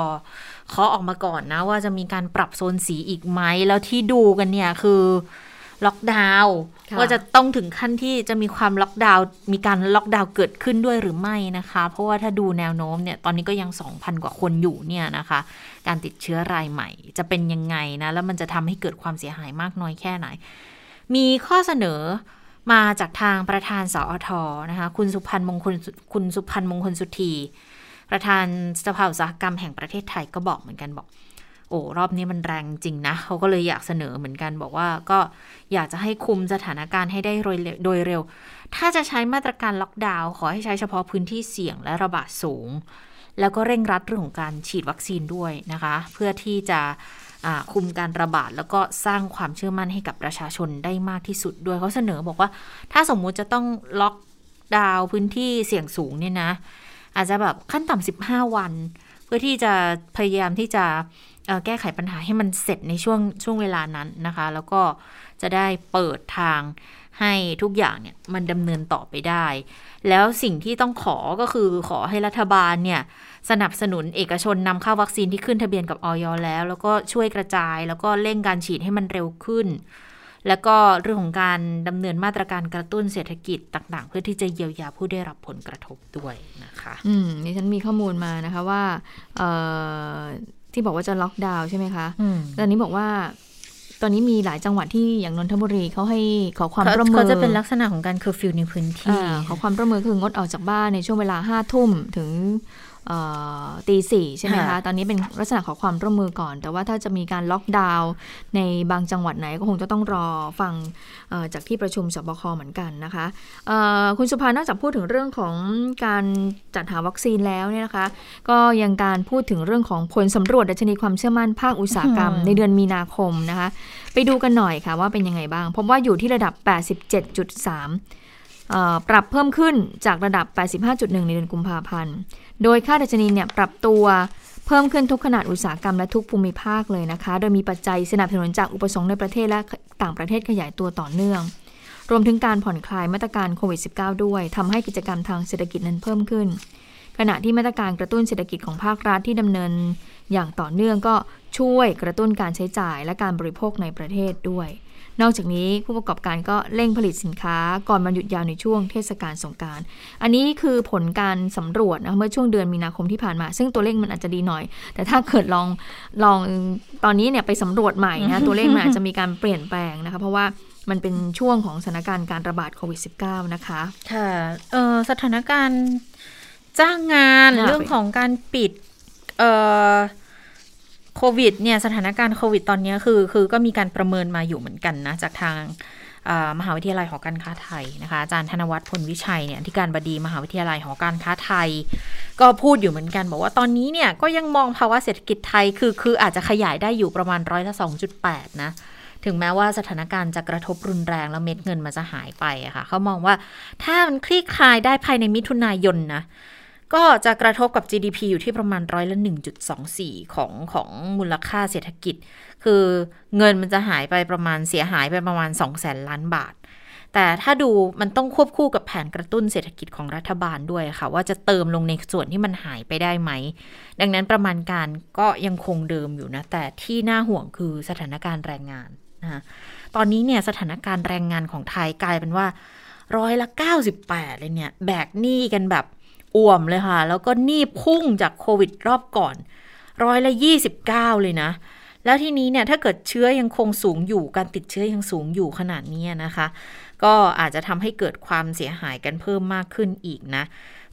เคาะออกมาก่อนนะ ว่าจะมีการปรับโซนสีอีกไหมแล้วที่ดูกันเนี่ยคือล็อกดาวน์ค่ะว่าจะต้องถึงขั้นที่จะมีความล็อกดาวน์มีการล็อกดาวน์เกิดขึ้นด้วยหรือไม่นะคะ เพราะว่าถ้าดูแนวโน้มเนี่ยตอนนี้ก็ยัง 2,000 กว่าคนอยู่เนี่ยนะคะ การติดเชื้อรายใหม่ จะเป็นยังไงนะ แล้วมันจะทำให้เกิดความเสียหายมากน้อยแค่ไหน มีข้อเสนอ มาจากทางประธานสอทนะคะคุณสุพันธ์มงคลคุณสุพันธ์มงคลสุธีประธานสภาอุตสาหกรรมแห่งประเทศไทยก็บอกเหมือนกันบอก โอ้รอบนี้มันแรงจริงนะเขาก็เลยอยากเสนอเหมือนกัน บอกว่าก็อยากจะให้คุมสถานการณ์ให้ได้โดยเร็ว ถ้าจะใช้มาตรการล็อกดาวน์ขอให้ใช้เฉพาะพื้นที่เสี่ยงและระบาดสูง แล้วก็เร่งรัดเรื่องของการฉีดวัคซีนด้วยนะคะ เพื่อที่จะ คุมการระบาด แล้วก็สร้างความเชื่อมั่นให้กับประชาชนได้มากที่สุดด้วยเขาเสนอบอกว่า ถ้าสมมุติจะต้องล็อกดาวพื้นที่เสี่ยงสูงเนี่ยนะ อาจจะแบบขั้นต่ำ15วัน เพื่อที่จะพยายามที่จะแก้ไขปัญหาให้มันเสร็จในช่วงช่วงเวลานั้นนะคะ แล้วก็จะได้เปิดทางให้ทุกอย่างเนี่ยมันดำเนินต่อไปได้ แล้วสิ่งที่ต้องขอก็คือขอให้รัฐบาลเนี่ย สนับสนุนเอกชนนำเข้าวัคซีนที่ขึ้นทะเบียนกับออยแล้ว แล้วก็ช่วยกระจาย แล้วก็เร่งการฉีดให้มันเร็วขึ้น แล้วก็เรื่องของการดำเนินมาตรการกระตุ้นเศรษฐกิจต่าง ๆ เพื่อที่จะเยียวยาผู้ได้รับผลกระทบด้วยนะคะอืมดิฉันมีข้อมูลมานะคะว่าเอ่อที่บอกว่าจะล็อกดาวน์ใช่ไหมคะอืมตอนนี้บอกว่าตอนนี้มีหลายจังหวัดที่อย่างนนทบุรีเขาให้ขอความร่วมมือเขาจะเป็นลักษณะของการเคอร์ฟิวในพื้นที่อ่าขอความร่วมมือคืองดออกจากบ้านในช่วงเวลาห้าทุ่มถึงเอ่อ ตีสี่ใช่ไหมคะค่ะตอนนี้เป็นลักษณะขอความร่วมมือก่อน แต่ว่าถ้าจะมีการล็อกดาวน์ในบางจังหวัดไหนก็คงจะต้องรอฟังเอ่อจากที่ประชุมสบคเหมือนกันนะคะเอ่อคุณสุภานอกจากพูดถึงเรื่องของการจัดหาวัคซีนแล้วเนี่ยนะคะ ก็ยังการพูดถึงเรื่องของผลสำรวจดัชนีความเชื่อมั่นภาคอุตสาหกรรม ในเดือนมีนาคมนะคะ ไปดูกันหน่อยค่ะว่าเป็นยังไงบ้างพบว่าอยู่ที่ระดับ 87.3เอ่อปรับเพิ่มขึ้นจากระดับ 85.1 ในเดือนกุมภาพันธ์ โดยค่าดัชนีเนี่ยปรับตัวเพิ่มขึ้นทุกขนาดอุตสาหกรรมและทุกภูมิภาคเลยนะคะ โดยมีปัจจัยสนับสนุนจากอุปสงค์ในประเทศและต่างประเทศขยายตัวต่อเนื่อง รวมถึงการผ่อนคลายมาตรการโควิด -19 ด้วยทำให้กิจกรรมทางเศรษฐกิจนั้นเพิ่มขึ้น ขณะที่มาตรการกระตุ้นเศรษฐกิจของภาครัฐที่ดำเนินอย่างต่อเนื่องก็ช่วยกระตุ้นการใช้จ่ายและการบริโภคในประเทศด้วย นอกจากนี้ผู้ประกอบการก็เร่งผลิตสินค้าก่อนวันหยุดยาวในช่วงเทศกาลสงกราร อันนี้คือผลการสำรวจนะเมื่อช่วงเดือนมีนาคมที่ผ่านมา ซึ่งตัวเลขมันอาจจะดีหน่อย แต่ถ้าเกิดลองลองตอนนี้เนี่ยไปสำรวจใหม่นะตัวเลขมันอาจจะมีการเปลี่ยนแปลงนะคะเพราะว่ามันเป็นช่วงของสถานการณ์การระบาดโควิด -19 นะคะ ค่ะเอ่อสถานการณ์จ้างงานน่าเรื่องของการปิดเอ่อ โควิดเนี่ยสถานการณ์โควิดตอนนี้คือคือก็มีการประเมินมาอยู่เหมือนกันนะ จากทางมหาวิทยาลัยหอการค้าไทยนะคะอาจารย์ธนวัฒน์พลวิชัยเนี่ยที่การบดีมหาวิทยาลัยหอการค้าไทย ก็พูดอยู่เหมือนกัน บอกว่าตอนนี้เนี่ยก็ยังมองภาวะเศรษฐกิจไทยคือคืออาจจะขยายได้อยู่ประมาณร้อยละสองจุดแปดนะถึงแม้ว่าสถานการณ์จะกระทบรุนแรงแล้วเม็ดเงินมันจะหายไปอะค่ะเขามองว่าถ้ามันคลี่คลายได้ภายในมิถุนายนนะ ก็จะกระทบกับ GDP อยู่ที่ประมาณร้อยละ 1.24 ของของมูลค่าเศรษฐกิจ คือเงินมันจะหายไปประมาณเสียหายไปประมาณ 2 0 0แสนล้านบาท แต่ถ้าดูมันต้องควบคู่กับแผนกระตุ้นเศรษฐกิจของรัฐบาลด้วยค่ะ ว่าจะเติมลงในส่วนที่มันหายไปได้ไหม ดังนั้นประมาณการก็ยังคงเดิมอยู่นะ แต่ที่น่าห่วงคือสถานการณ์แรงงานนะตอนนี้เนี่ยสถานการณ์แรงงานของไทยกลายเป็นว่าร้อยละ 98 เลยเนี่ย แบกหนี้กันแบบ อ่วมเลยค่ะ แล้วก็หนี้พุ่งจากโควิดรอบก่อน ร้อยละ 29 เลยนะ แล้วทีนี้เนี่ยถ้าเกิดเชื้อยังคงสูงอยู่การติดเชื้อยังสูงอยู่ขนาดนี้นะคะ ก็อาจจะทำให้เกิดความเสียหายกันเพิ่มมากขึ้นอีกนะ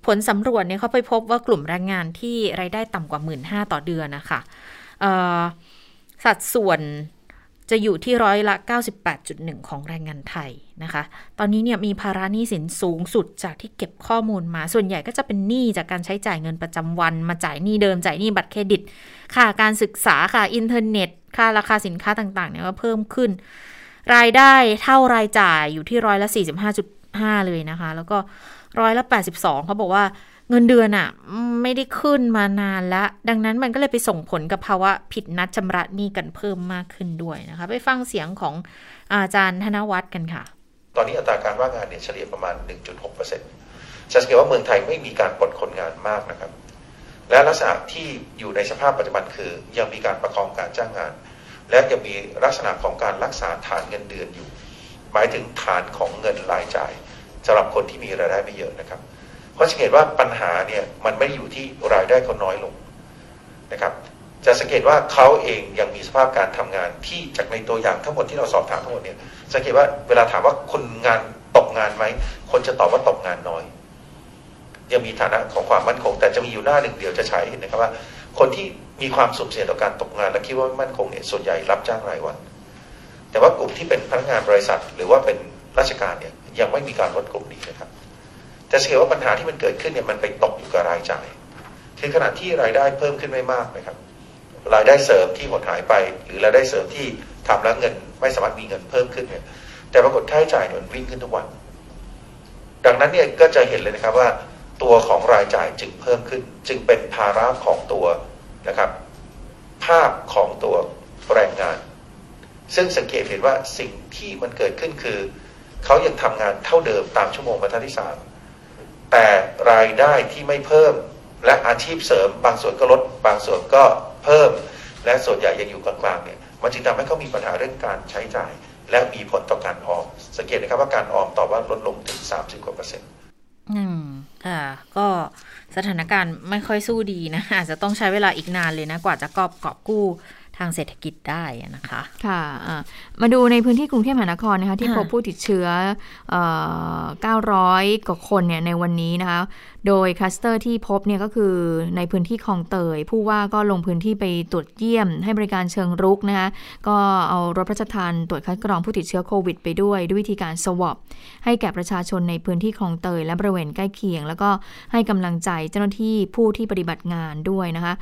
ผลสำรวจเนี่ยเขาไปพบว่ากลุ่มแรงงานที่รายได้ต่ำกว่า 1 5ื่นต่อเดือนนะคะสัดส่วน จะอยู่ที่ร้อยละ 98.1 ของแรงงานไทยนะคะ ตอนนี้เนี่ยมีภาระหนี้สินสูงสุดจากที่เก็บข้อมูลมา ส่วนใหญ่ก็จะเป็นหนี้จากการใช้จ่ายเงินประจำวัน มาจ่ายหนี้เดิมจ่ายหนี้บัตรเครดิต ค่าการศึกษาค่ะอินเทอร์เน็ต ค่าราคาสินค้าต่างๆเนี่ยก็เพิ่มขึ้น รายได้เท่ารายจ่ายอยู่ที่ร้อยละ 45.5 เลยนะคะ แล้วก็ร้อยละ 82เขาบอกว่า เงินเดือนอะไม่ได้ขึ้นมานานแล้วดังนั้นมันก็เลยไปส่งผลกับภาวะผิดนัดชำระหนี้กันเพิ่มมากขึ้นด้วยนะคะ ไปฟังเสียงของอาจารย์ธนวัฒน์กันค่ะ ตอนนี้อัตราการว่างงานเนี่ยเฉลี่ยประมาณ 1.6%จะสังเกตว่าเมืองไทยไม่มีการปลดคนงานมากนะครับ และลักษณะที่อยู่ในสภาพปัจจุบันคือ ยังมีการประคองการจ้างงาน และยังมีลักษณะของการรักษาฐานเงินเดือนอยู่ หมายถึงฐานของเงินรายจ่ายสำหรับคนที่มีรายได้ไม่เยอะนะครับ เพราะสังเกตว่าปัญหาเนี่ยมันไม่อยู่ที่รายได้เขาน้อยลงนะครับ จะสังเกตว่าเขาเองยังมีสภาพการทำงานที่จากในตัวอย่างทั้งหมดที่เราสอบถามทั้งหมดเนี่ยสังเกตว่าเวลาถามว่าคนงานตกงานไหมคนจะตอบว่าตกงานน้อย ยังมีฐานะของความมั่นคง แต่จะมีอยู่หน้าหนึ่งเดียวจะใช้เห็นนะครับว่า คนที่มีความสุ่มเสี่ยงต่อการตกงาน และคิดว่ามั่นคงเนี่ยส่วนใหญ่รับจ้างรายวัน แต่ว่ากลุ่มที่เป็นพนักงานบริษัท หรือว่าเป็นราชการเนี่ยยังไม่มีการลดกลุ่มนี้นะครับ จะเสียว่าปัญหาที่มันเกิดขึ้นเนี่ยมันไปตกอยู่กับรายจ่าย คือขณะที่รายได้เพิ่มขึ้นไม่มากนะครับ รายได้เสริมที่หดหายไป หรือรายได้เสริมที่ทำแล้วเงิน ไม่สามารถมีเงินเพิ่มขึ้นเนี่ย แต่ปรากฏค่าใช้จ่ายมันวิ่งขึ้นทุกวัน ดังนั้นเนี่ยก็จะเห็นเลยนะครับว่าตัวของรายจ่ายจึงเพิ่มขึ้น จึงเป็นภาระของตัวนะครับ ภาพของตัวแรงงาน ซึ่งสังเกตเห็นว่าสิ่งที่มันเกิดขึ้นคือ เขายังทำงานเท่าเดิมตามชั่วโมงบรรทัดที่สาม แต่รายได้ที่ไม่เพิ่ม และอาชีพเสริม บางส่วนก็ลด บางส่วนก็เพิ่ม และส่วนใหญ่ยังอยู่กลางๆเนี่ยมันจึงทำให้เขามีปัญหาเรื่องการใช้จ่าย และมีผลต่อการออมสังเกตนะครับว่าการออมต่อว่าลดลงถึง 30กว่าเปอร์เซ็นต์อืมค่ะก็สถานการณ์ไม่ค่อยสู้ดีนะอาจจะต้องใช้เวลาอีกนานเลยนะ กว่าจะกอบกอบกู้ ทางเศรษฐกิจได้นะคะค่ะมาดูในพื้นที่กรุงเทพมหานครนะคะที่พบผู้ติดเชื้อ 900 กว่าคนเนี่ยในวันนี้นะคะโดยคลัสเตอร์ที่พบเนี่ยก็คือในพื้นที่คลองเตย ผู้ว่าก็ลงพื้นที่ไปตรวจเยี่ยม ให้บริการเชิงรุกนะคะก็เอารถพระราชทานตรวจคัดกรองผู้ติดเชื้อโควิดไปด้วย ด้วยวิธีการสวอปให้แก่ประชาชนในพื้นที่คลองเตย และบริเวณใกล้เคียง แล้วก็ให้กำลังใจเจ้าหน้าที่ผู้ที่ปฏิบัติงานด้วยนะคะ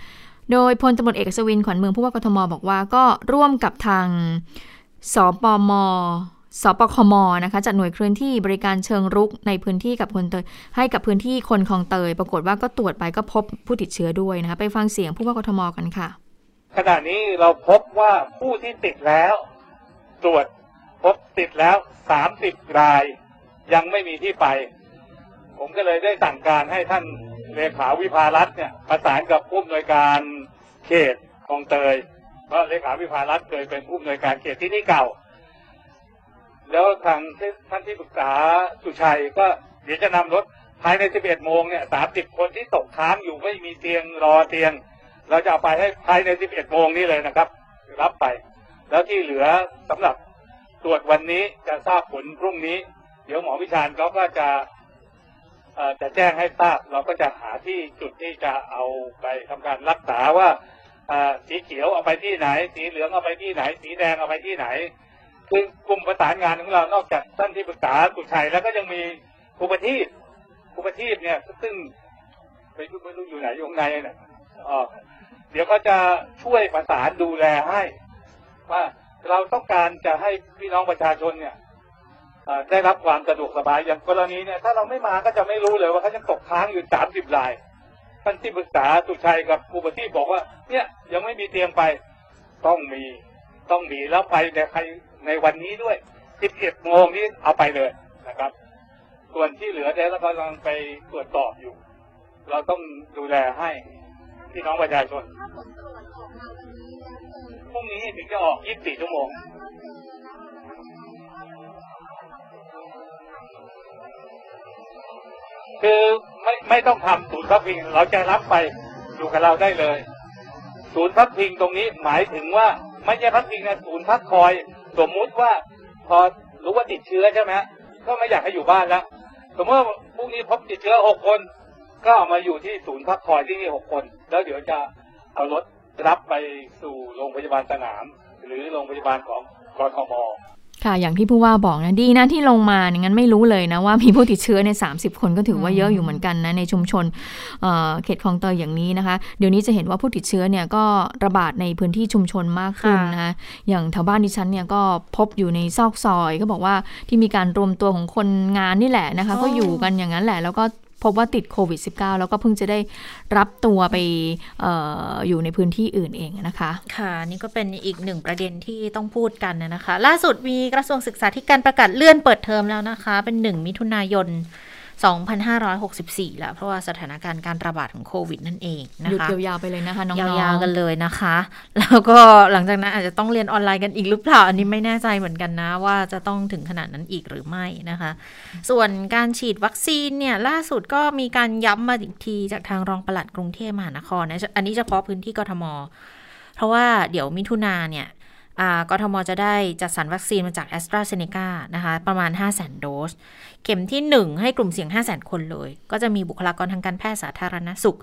โดยพลตำรวจเอกสวินขวัญเมืองผู้ว่ากทมบอกว่าก็ร่วมกับทางสปมสปคมนะคะจัดหน่วยเคลื่อนที่บริการเชิงรุกในพื้นที่กับคนเตยให้กับพื้นที่คนคลองเตย ปรากฏว่าก็ตรวจไปก็พบผู้ติดเชื้อด้วยนะคะไปฟังเสียงผู้ว่ากทมกันค่ะ ขณะนี้เราพบว่าผู้ที่ติดแล้ว ตรวจพบติดแล้วสามสิบราย ยังไม่มีที่ไป ผมก็เลยได้สั่งการให้ท่าน เลขาวิภารัตเนี่ยประสานกับผู้อำนวยการเขตคลองเตยเพราะเลขาวิภารัตเคยเป็นผู้อำนวยการเขตที่นี่เก่า แล้วทางท่านที่ปรึกษาสุชัยก็เดี๋ยวจะนำรถภายใน 11 โมงเนี่ย 30 คนที่ตกค้างอยู่ไม่มีเตียงรอเตียง เราจะเอาไปให้ภายใน 11 โมงนี้เลยนะครับ รับไป แล้วที่เหลือสำหรับตรวจวันนี้จะทราบผลพรุ่งนี้ เดี๋ยวหมอวิชาญเขาก็จะ จะแจ้งให้ทราบเราก็จะหาที่จุดที่จะเอาไปทำการรักษาว่าสีเขียวเอาไปที่ไหน สีเหลืองเอาไปที่ไหน สีแดงเอาไปที่ไหน คือกลุ่มประสานงานของเรานอกจากท่านที่ปรึกษาสุชัยแล้วก็ยังมีครูปทีปครูปทีปเนี่ยซึ่งไปไม่รู้อยู่ไหนอยู่ไหนเนี่ยเดี๋ยวก็จะช่วยประสานดูแลให้ ว่าเราต้องการจะให้พี่น้องประชาชนเนี่ย ได้รับความสะดวกสบายอย่างกรณีเนี่ยถ้าเราไม่มาก็จะไม่รู้เลยว่าเขายังตกค้างอยู่สามสิบรายท่านที่ปรึกษาสุชัยกับครูปฏิบอกว่า เนี่ยยังไม่มีเตียงไป ต้องมีต้องมีแล้วไปในใครในวันนี้ด้วย11โมงนี้เอาไปเลยนะครับ ส่วนที่เหลือเนี่ยเรากำลังไปตรวจสอบอยู่ เราต้องดูแลให้พี่น้องประชาชนพรุ่งนี้ถึงจะออก24ชั่วโมง คือไม่ไม่ต้องทำศูนย์พักพิงเราจะรับไปอยู่กับเราได้เลย ศูนย์พักพิงตรงนี้หมายถึงว่าไม่ใช่พักพิงนะศูนย์พักคอย สมมุติว่าพอรู้ว่าติดเชื้อใช่ไหมก็ไม่อยากให้อยู่บ้านแล้วสมมติว่าพรุ่งนี้พบติดเชื้อหกคน ก็เอามาอยู่ที่ศูนย์พักคอยที่นี่หกคน แล้วเดี๋ยวจะเอารถรับไปสู่โรงพยาบาลสนาม หรือโรงพยาบาลของกรทม ค่ะ อย่างที่ผู้ว่าบอกนะ ดีนะที่ลงมาเนี่ยงั้นไม่รู้เลยนะว่ามีผู้ติดเชื้อใน 30 คนก็ถือว่าเยอะอยู่เหมือนกันนะในชุมชนเเขตคลองเตยอย่างนี้นะคะ เดี๋ยวนี้จะเห็นว่าผู้ติดเชื้อเนี่ยก็ระบาดในพื้นที่ชุมชนมากขึ้นนะคะอย่างแถวบ้านดิฉันเนี่ยก็พบอยู่ในซอกซอย ก็บอกว่าที่มีการรวมตัวของคนงานนี่แหละนะคะ ก็อยู่กันอย่างนั้นแหละ แล้วก็ พบว่าติดโควิด -19 แล้วก็เพิ่งจะได้รับตัวไปอออยู่ในพื้นที่อื่นเองนะคะ ค่ะ นี่ก็เป็นอีกหนึ่งประเด็นที่ต้องพูดกันนะคะ ล่าสุดมีกระทรวงศึกษาธิการประกาศเลื่อนเปิดเทอมแล้วนะคะ เป็นหนึ่งมิถุนายน 2564 แล้ว เพราะว่าสถานการณ์การระบาดของโควิดนั่นเองนะหยุดคะยาวๆไปเลยนะคะน้องยๆาวๆกันเลยนะคะ แล้วก็หลังจากนั้นอาจจะต้องเรียนออนไลน์กันอีกหรือเปล่า อันนี้ไม่แน่ใจเหมือนกันนะ ว่าจะต้องถึงขนาดนั้นอีกหรือไม่นะคะ ส่วนการฉีดวัคซีนเนี่ยล่าสุดก็มีการย้ำมาอีกทีจากทางรองปลัดกรุงเทพมหานครนะอันนี้เฉพาะพื้นที่กทมเพราะว่าเดี๋ยวมิถุนาเนี่ยอ่า กทมจะได้จัดสรรวัคซีนมาจากแอสตราเซเนกานะคะ ประมาณ 5 0 0 0 0 0 โดส เข็มที่ 1 ให้กลุ่มเสี่ยง5 0 0 0 0 0 คนเลย ก็จะมีบุคลากรทางการแพทย์สาธารณสุข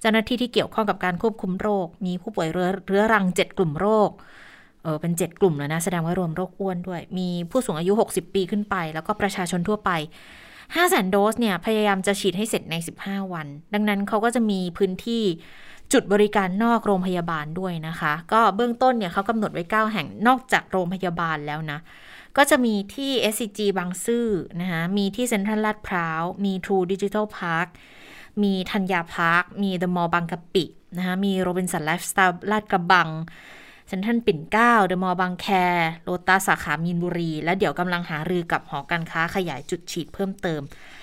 เจ้าหน้าที่ที่เกี่ยวข้องกับการควบคุมโรค มีผู้ป่วยเรื้อเรื้อรัง 7 กลุ่มโรคเออเป็น 7 กลุ่มแล้วนะ แสดงว่ารวมโรคอ้วนด้วย มีผู้สูงอายุ 60 ปีขึ้นไป แล้วก็ประชาชนทั่วไป5 0 0 0 0 0 โดสเนี่ยพยายามจะฉีดให้เสร็จใน 15 วัน ดังนั้นเขาก็จะมีพื้นที่ จุดบริการนอกโรงพยาบาลด้วยนะคะ ก็เบื้องต้นเนี่ยเขากำหนดไว้ 9 แห่งนอกจากโรงพยาบาลแล้วนะ ก็จะมีที่ SCG บางซื่อนะคะมีที่เซ็นทรัลลาดพร้าว มี True Digital Park มีธัญญาพาร์ค มี The Mall บางกะปินะคะมีโรบินสันไลฟ์สไตล์ลาดกระบังเซ็นทรัลปิ่นเกล้าเดอะมอลล์บางแคโลตัสสาขามีนบุรี และเดี๋ยวกำลังหารือกับหอการค้าขยายจุดฉีดเพิ่มเติม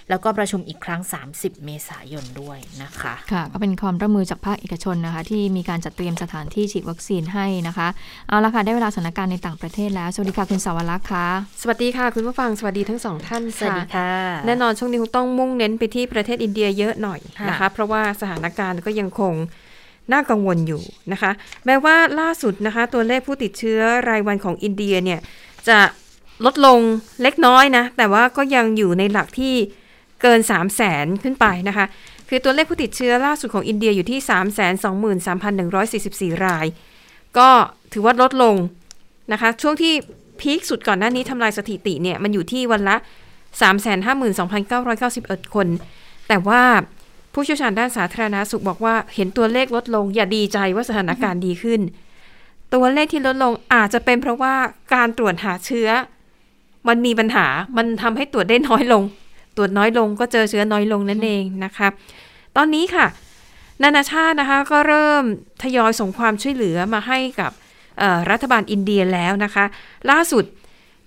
แล้วก็ประชุมอีกครั้ง 30 เมษายนด้วยนะคะค่ะก็เป็นความร่วมมือจากภาคเอกชนนะคะ ที่มีการจัดเตรียมสถานที่ฉีดวัคซีนให้นะคะเอาละค่ะได้เวลาสถานการณ์ในต่างประเทศแล้วสวัสดีค่ะคุณสาวรักษ์ค่ะสวัสดีค่ะคุณผู้ฟังสวัสดีทั้งสองท่านสวัสดีค่ะ แน่นอนช่วงนี้คงต้องมุ่งเน้นไปที่ประเทศอินเดียเยอะหน่อยค่ะนะคะ เพราะว่าสถานการณ์ก็ยังคงน่ากังวลอยู่นะคะ แม้ว่าล่าสุดนะคะ ตัวเลขผู้ติดเชื้อรายวันของอินเดียเนี่ยจะลดลงเล็กน้อยนะ แต่ว่าก็ยังอยู่ในหลักที่ เกิน 3 0 0แสนขึ้นไปนะคะ คือตัวเลขผู้ติดเชื้อล่าสุดของอินเดียอยู่ที่ 3 2 3 1 4 4 ราย ก็ถือว่าลดลงนะคะ ช่วงที่พีคสุดก่อนหน้านี้ทำลายสถิติเนี่ยมันอยู่ที่วันละ 352,991 คน แต่ว่าผู้เชี่ยวชาญด้านสาธารณาสุขบอกว่าเห็นตัวเลขลดลงอย่าดีใจว่าสถานการณ์ดีขึ้น ตัวเลขที่ลดลงอาจจะเป็นเพราะว่าการตรวจหาเชื้อ มันมีปัญหามันทำให้ตรวจได้น้อยลง ตรวจน้อยลงก็เจอเชื้อน้อยลงนั่นเองนะคะตอนนี้ค่ะ นานาชาตินะคะก็เริ่มทยอยส่งความช่วยเหลือมาให้กับรัฐบาลอินเดียแล้วนะคะ ล่าสุด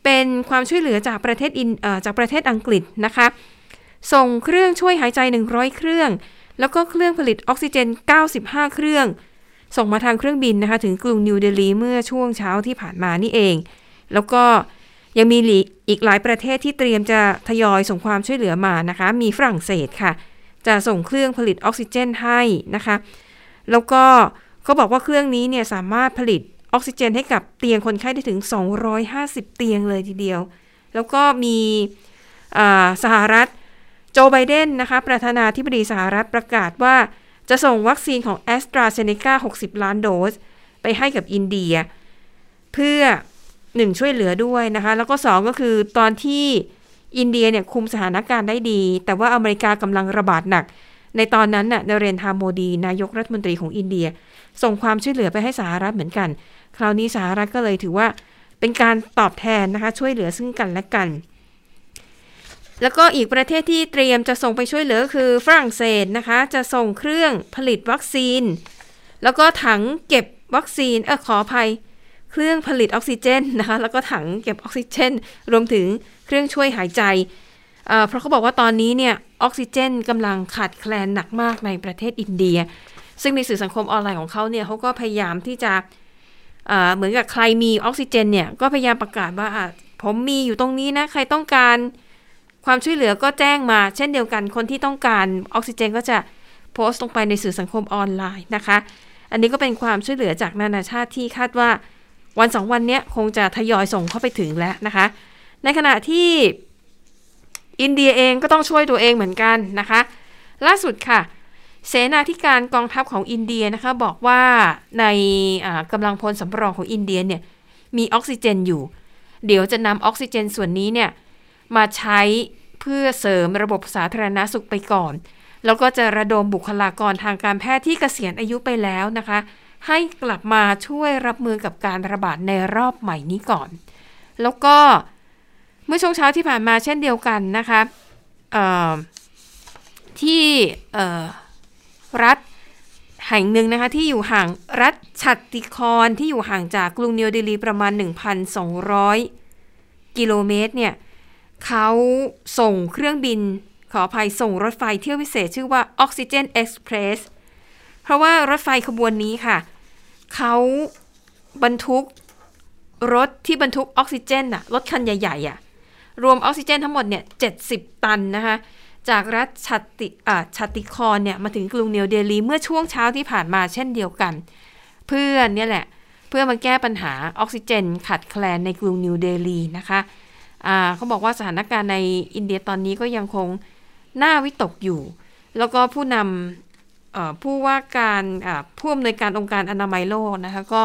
เป็นความช่วยเหลือจากประเทศอินจากประเทศอังกฤษนะคะ ส่งเครื่องช่วยหายใจ 100 เครื่อง แล้วก็เครื่องผลิตออกซิเจน 95 เครื่อง ส่งมาทางเครื่องบินนะคะ ถึงกรุงนิวเดลีเมื่อช่วงเช้าที่ผ่านมานี่เอง แล้วก็ ยังมีอีกหลายประเทศที่เตรียมจะทยอยส่งความช่วยเหลือมานะคะ มีฝรั่งเศสค่ะ จะส่งเครื่องผลิตออกซิเจนให้นะคะ แล้วก็เขาบอกว่าเครื่องนี้เนี่ยสามารถผลิตออกซิเจนให้กับเตียงคนไข้ได้ถึง 250 เตียงเลยทีเดียว แล้วก็มีสหรัฐโจไบเดนนะคะประธานาธิบดีสหรัฐประกาศว่าจะส่งวัคซีนของ a s t r a z เซ e c a 60 ล้านโดส ไปให้กับอินเดีย เพื่อ หนึ่งช่วยเหลือด้วยนะคะ แล้วก็สองก็คือตอนที่อินเดียเนี่ยคุมสถานการณ์ได้ดี แต่ว่าอเมริกากำลังระบาดหนัก ในตอนนั้นน่ะนเรนทราโมดี นายกรัฐมนตรีของอินเดีย ส่งความช่วยเหลือไปให้สหรัฐเหมือนกัน คราวนี้สหรัฐก็เลยถือว่าเป็นการตอบแทนนะคะช่วยเหลือซึ่งกันและกัน แล้วก็อีกประเทศที่เตรียมจะส่งไปช่วยเหลือคือฝรั่งเศสนะคะจะส่งเครื่องผลิตวัคซีน แล้วก็ถังเก็บวัคซีนเออขออภัย เครื่องผลิตออกซิเจนนะคะ แล้วก็ถังเก็บออกซิเจน รวมถึงเครื่องช่วยหายใจเเพราะเขาบอกว่าตอนนี้เนี่ยออกซิเจนกำลังขาดแคลนหนักมากในประเทศอินเดีย ซึ่งในสื่อสังคมออนไลน์ของเขาเนี่ยเขาก็พยายามที่จะเเหมือนกับใครมีออกซิเจนเนี่ยก็พยายามประกาศว่าผมมีอยู่ตรงนี้นะ ใครต้องการความช่วยเหลือก็แจ้งมา เช่นเดียวกันคนที่ต้องการออกซิเจนก็จะโพสต์ลงไปในสื่อสังคมออนไลน์นะคะ อันนี้ก็เป็นความช่วยเหลือจากนานาชาติที่คาดว่า วันสองวันเนี้ยคงจะทยอยส่งเข้าไปถึงแล้วนะคะ ในขณะที่อินเดียเองก็ต้องช่วยตัวเองเหมือนกันนะคะ ล่าสุดค่ะ เสนาธิการกองทัพของอินเดียนะคะบอกว่าในกำลังพลสำรองของอินเดียเนี่ยมีออกซิเจนอยู่ เดี๋ยวจะนำออกซิเจนส่วนนี้เนี่ยมาใช้เพื่อเสริมระบบสาธารณาสุขไปก่อน แล้วก็จะระดมบุคลากรทางการแพทย์ที่เกษียณอายุไปแล้วนะคะ ให้กลับมาช่วยรับมือกับการระบาดในรอบใหม่นี้ก่อน แล้วก็เมื่อช่วงเช้าที่ผ่านมาเช่นเดียวกันนะคะที่รัฐแห่งหนึ่งนะคะที่อยู่ห่างรัฐฉัตติครที่อยู่ห่างจากกรุงนิวเดลีประมาณ 1,200 กิโลเมตรเนี่ยเขาส่งเครื่องบินขออภัยส่งรถไฟเที่ยวพิเศษชื่อว่า Oxygen Express เพราะว่ารถไฟขบวนนี้ค่ะ เขาบรรทุกรถที่บรรทุกออกซิเจนอะรถคันใหญ่ๆอะรวมออกซิเจนทั้งหมดเนี่ย70ตันนะคะ จากรัฐชัตติอ่าชัตติครเนี่ยมาถึงกรุงนิวเดลีเมื่อช่วงเช้าที่ผ่านมาเช่นเดียวกัน เพื่อนเนี่ยแหละ เพื่อมาแก้ปัญหาออกซิเจนขาดแคลนในกรุงนิวเดลีนะคะเขาบอกว่าสถานการณ์ในอินเดียตอนนี้ก็ยังคงน่าวิตกอยู่ แล้วก็ผู้นำ ผู้ว่าการผู้อำนวยการองค์การอนามัยโลกนะคะก็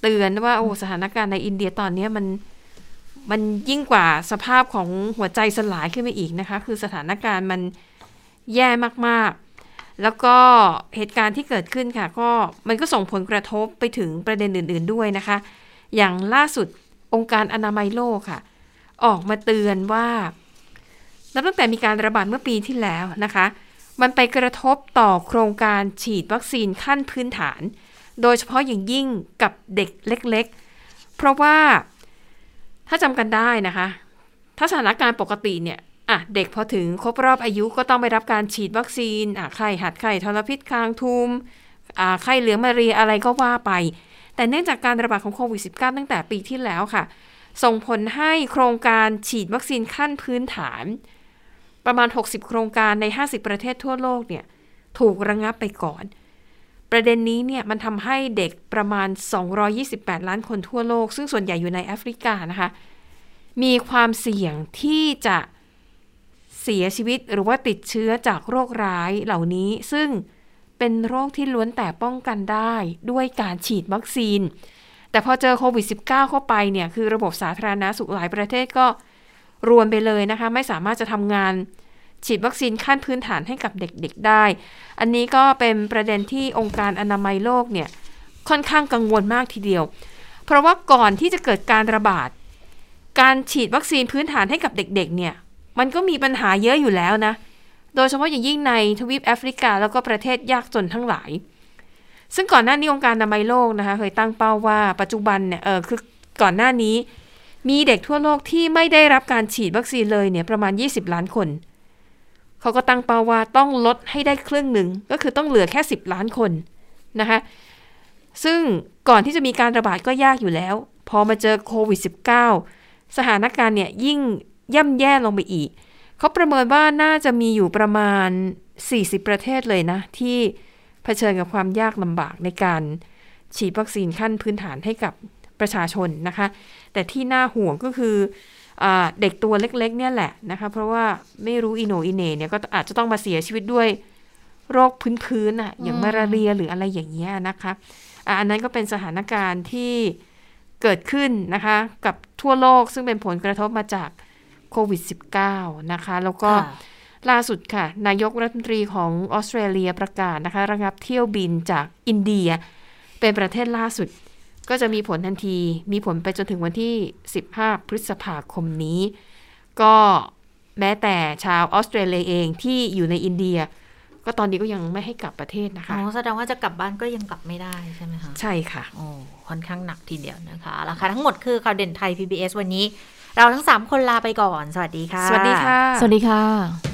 เตือนว่าโอ้สถานการณ์ในอินเดียตอนนี้มันมันยิ่งกว่าสภาพของหัวใจสลายขึ้นไปอีกนะคะ คือสถานการณ์มันแย่มากๆ แล้วก็เหตุการณ์ที่เกิดขึ้นค่ะ ก็มันก็ส่งผลกระทบไปถึงประเด็นอื่น ๆด้วยนะคะ อย่างล่าสุดองค์การอนามัยโลกค่ะ ออกมาเตือนว่านับตั้งแต่มีการระบาดเมื่อปีที่แล้วนะคะ มันไปกระทบต่อโครงการฉีดวัคซีนขั้นพื้นฐาน โดยเฉพาะอย่างยิ่งกับเด็กเล็ก ๆ เพราะว่าถ้าจำกันได้นะคะ ถ้าสถานการณ์ปกติเนี่ยอะเด็กพอถึงครบรอบอายุก็ต้องไปรับการฉีดวัคซีนอะไข้หัดไข้ทรพิษคางทูมอ่าไข้เหลืองมาเรียอะไรก็ว่าไป แต่เนื่องจากการระบาดของโควิด -19 ตั้งแต่ปีที่แล้วค่ะ ส่งผลให้โครงการฉีดวัคซีนขั้นพื้นฐาน ประมาณ 60 โครงการใน 50 ประเทศทั่วโลกเนี่ยถูกระงงับไปก่อน ประเด็นนี้เนี่ยมันทำให้เด็กประมาณ 228 ล้านคนทั่วโลก ซึ่งส่วนใหญ่อยู่ในแอฟริกานะคะ มีความเสี่ยงที่จะเสียชีวิตหรือว่าติดเชื้อจากโรคร้ายเหล่านี้ ซึ่งเป็นโรคที่ล้วนแต่ป้องกันได้ด้วยการฉีดวัคซีน แต่พอเจอโควิด -19 เข้าไปเนี่ย คือระบบสาธารณาสุขหลายประเทศก็ รวนไปเลยนะคะ ไม่สามารถจะทำงานฉีดวัคซีนขั้นพื้นฐานให้กับเด็กๆได้ อันนี้ก็เป็นประเด็นที่องค์การอนามัยโลกเนี่ยค่อนข้างกังวลมากทีเดียว เพราะว่าก่อนที่จะเกิดการระบาด การฉีดวัคซีนพื้นฐานให้กับเด็กๆ เนี่ย มันก็มีปัญหาเยอะอยู่แล้วนะ โดยเฉพาะอย่างยิ่งในทวีปแอฟริกาแล้วก็ประเทศยากจนทั้งหลาย ซึ่งก่อนหน้านี้องค์การอนามัยโลกนะคะเคยตั้งเป้าว่าปัจจุบันเนี่ย เออคือก่อนหน้านี้ มีเด็กทั่วโลกที่ไม่ได้รับการฉีดวัคซีนเลยเนี่ยประมาณ 20 ล้านคน เขาก็ตั้งเป้าว่าต้องลดให้ได้ครึ่งหนึ่ง ก็คือต้องเหลือแค่ 10 ล้านคนนะคะซึ่งก่อนที่จะมีการระบาดก็ยากอยู่แล้ว พอมาเจอโควิด -19 สถานการณ์เนี่ยยิ่งย่ำแย่ลงไปอีก เขาประเมินว่าน่าจะมีอยู่ประมาณ 40 ประเทศเลยนะ ที่เผชิญกับความยากลำบากในการฉีดวัคซีนขั้นพื้นฐานให้กับประชาชนนะคะ แต่ที่น่าห่วงก็คืออเด็กตัวเล็กๆ เนี่ยแหละนะคะเพราะว่าไม่รู้อีโหนอีเหนเนี่ยก็อาจจะต้องมาเสียชีวิตด้วยโรคพื้นๆอะอย่างมาลาเรียหรืออะไรอย่างเงี้ยนะคะอะอันนั้นก็เป็นสถานการณ์ที่เกิดขึ้นนะคะกับทั่วโลกซึ่งเป็นผลกระทบมาจากโควิด -19 นะคะแล้วก็ค่ะล่าสุดค่ะ นายกรัฐมนตรีของออสเตรเลียประกาศนะคะ ระงับเที่ยวบินจากอินเดีย เป็นประเทศล่าสุด ก็จะมีผลทันที มีผลไปจนถึงวันที่ 15 พฤษภาคมนี้ ก็แม้แต่ชาวออสเตรเลียเองที่อยู่ในอินเดีย ก็ตอนนี้ก็ยังไม่ให้กลับประเทศนะคะอ๋อแสดงว่าจะกลับบ้านก็ยังกลับไม่ได้ใช่ไหมคะ ใช่ค่ะ โอ้ค่อนข้างหนักทีเดียวนะคะราคาทั้งหมดคือข่าวเด่นไทย PBS วันนี้ เราทั้ง 3 คนลาไปก่อน สวัสดีค่ะ สวัสดีค่ะ สวัสดีค่ะ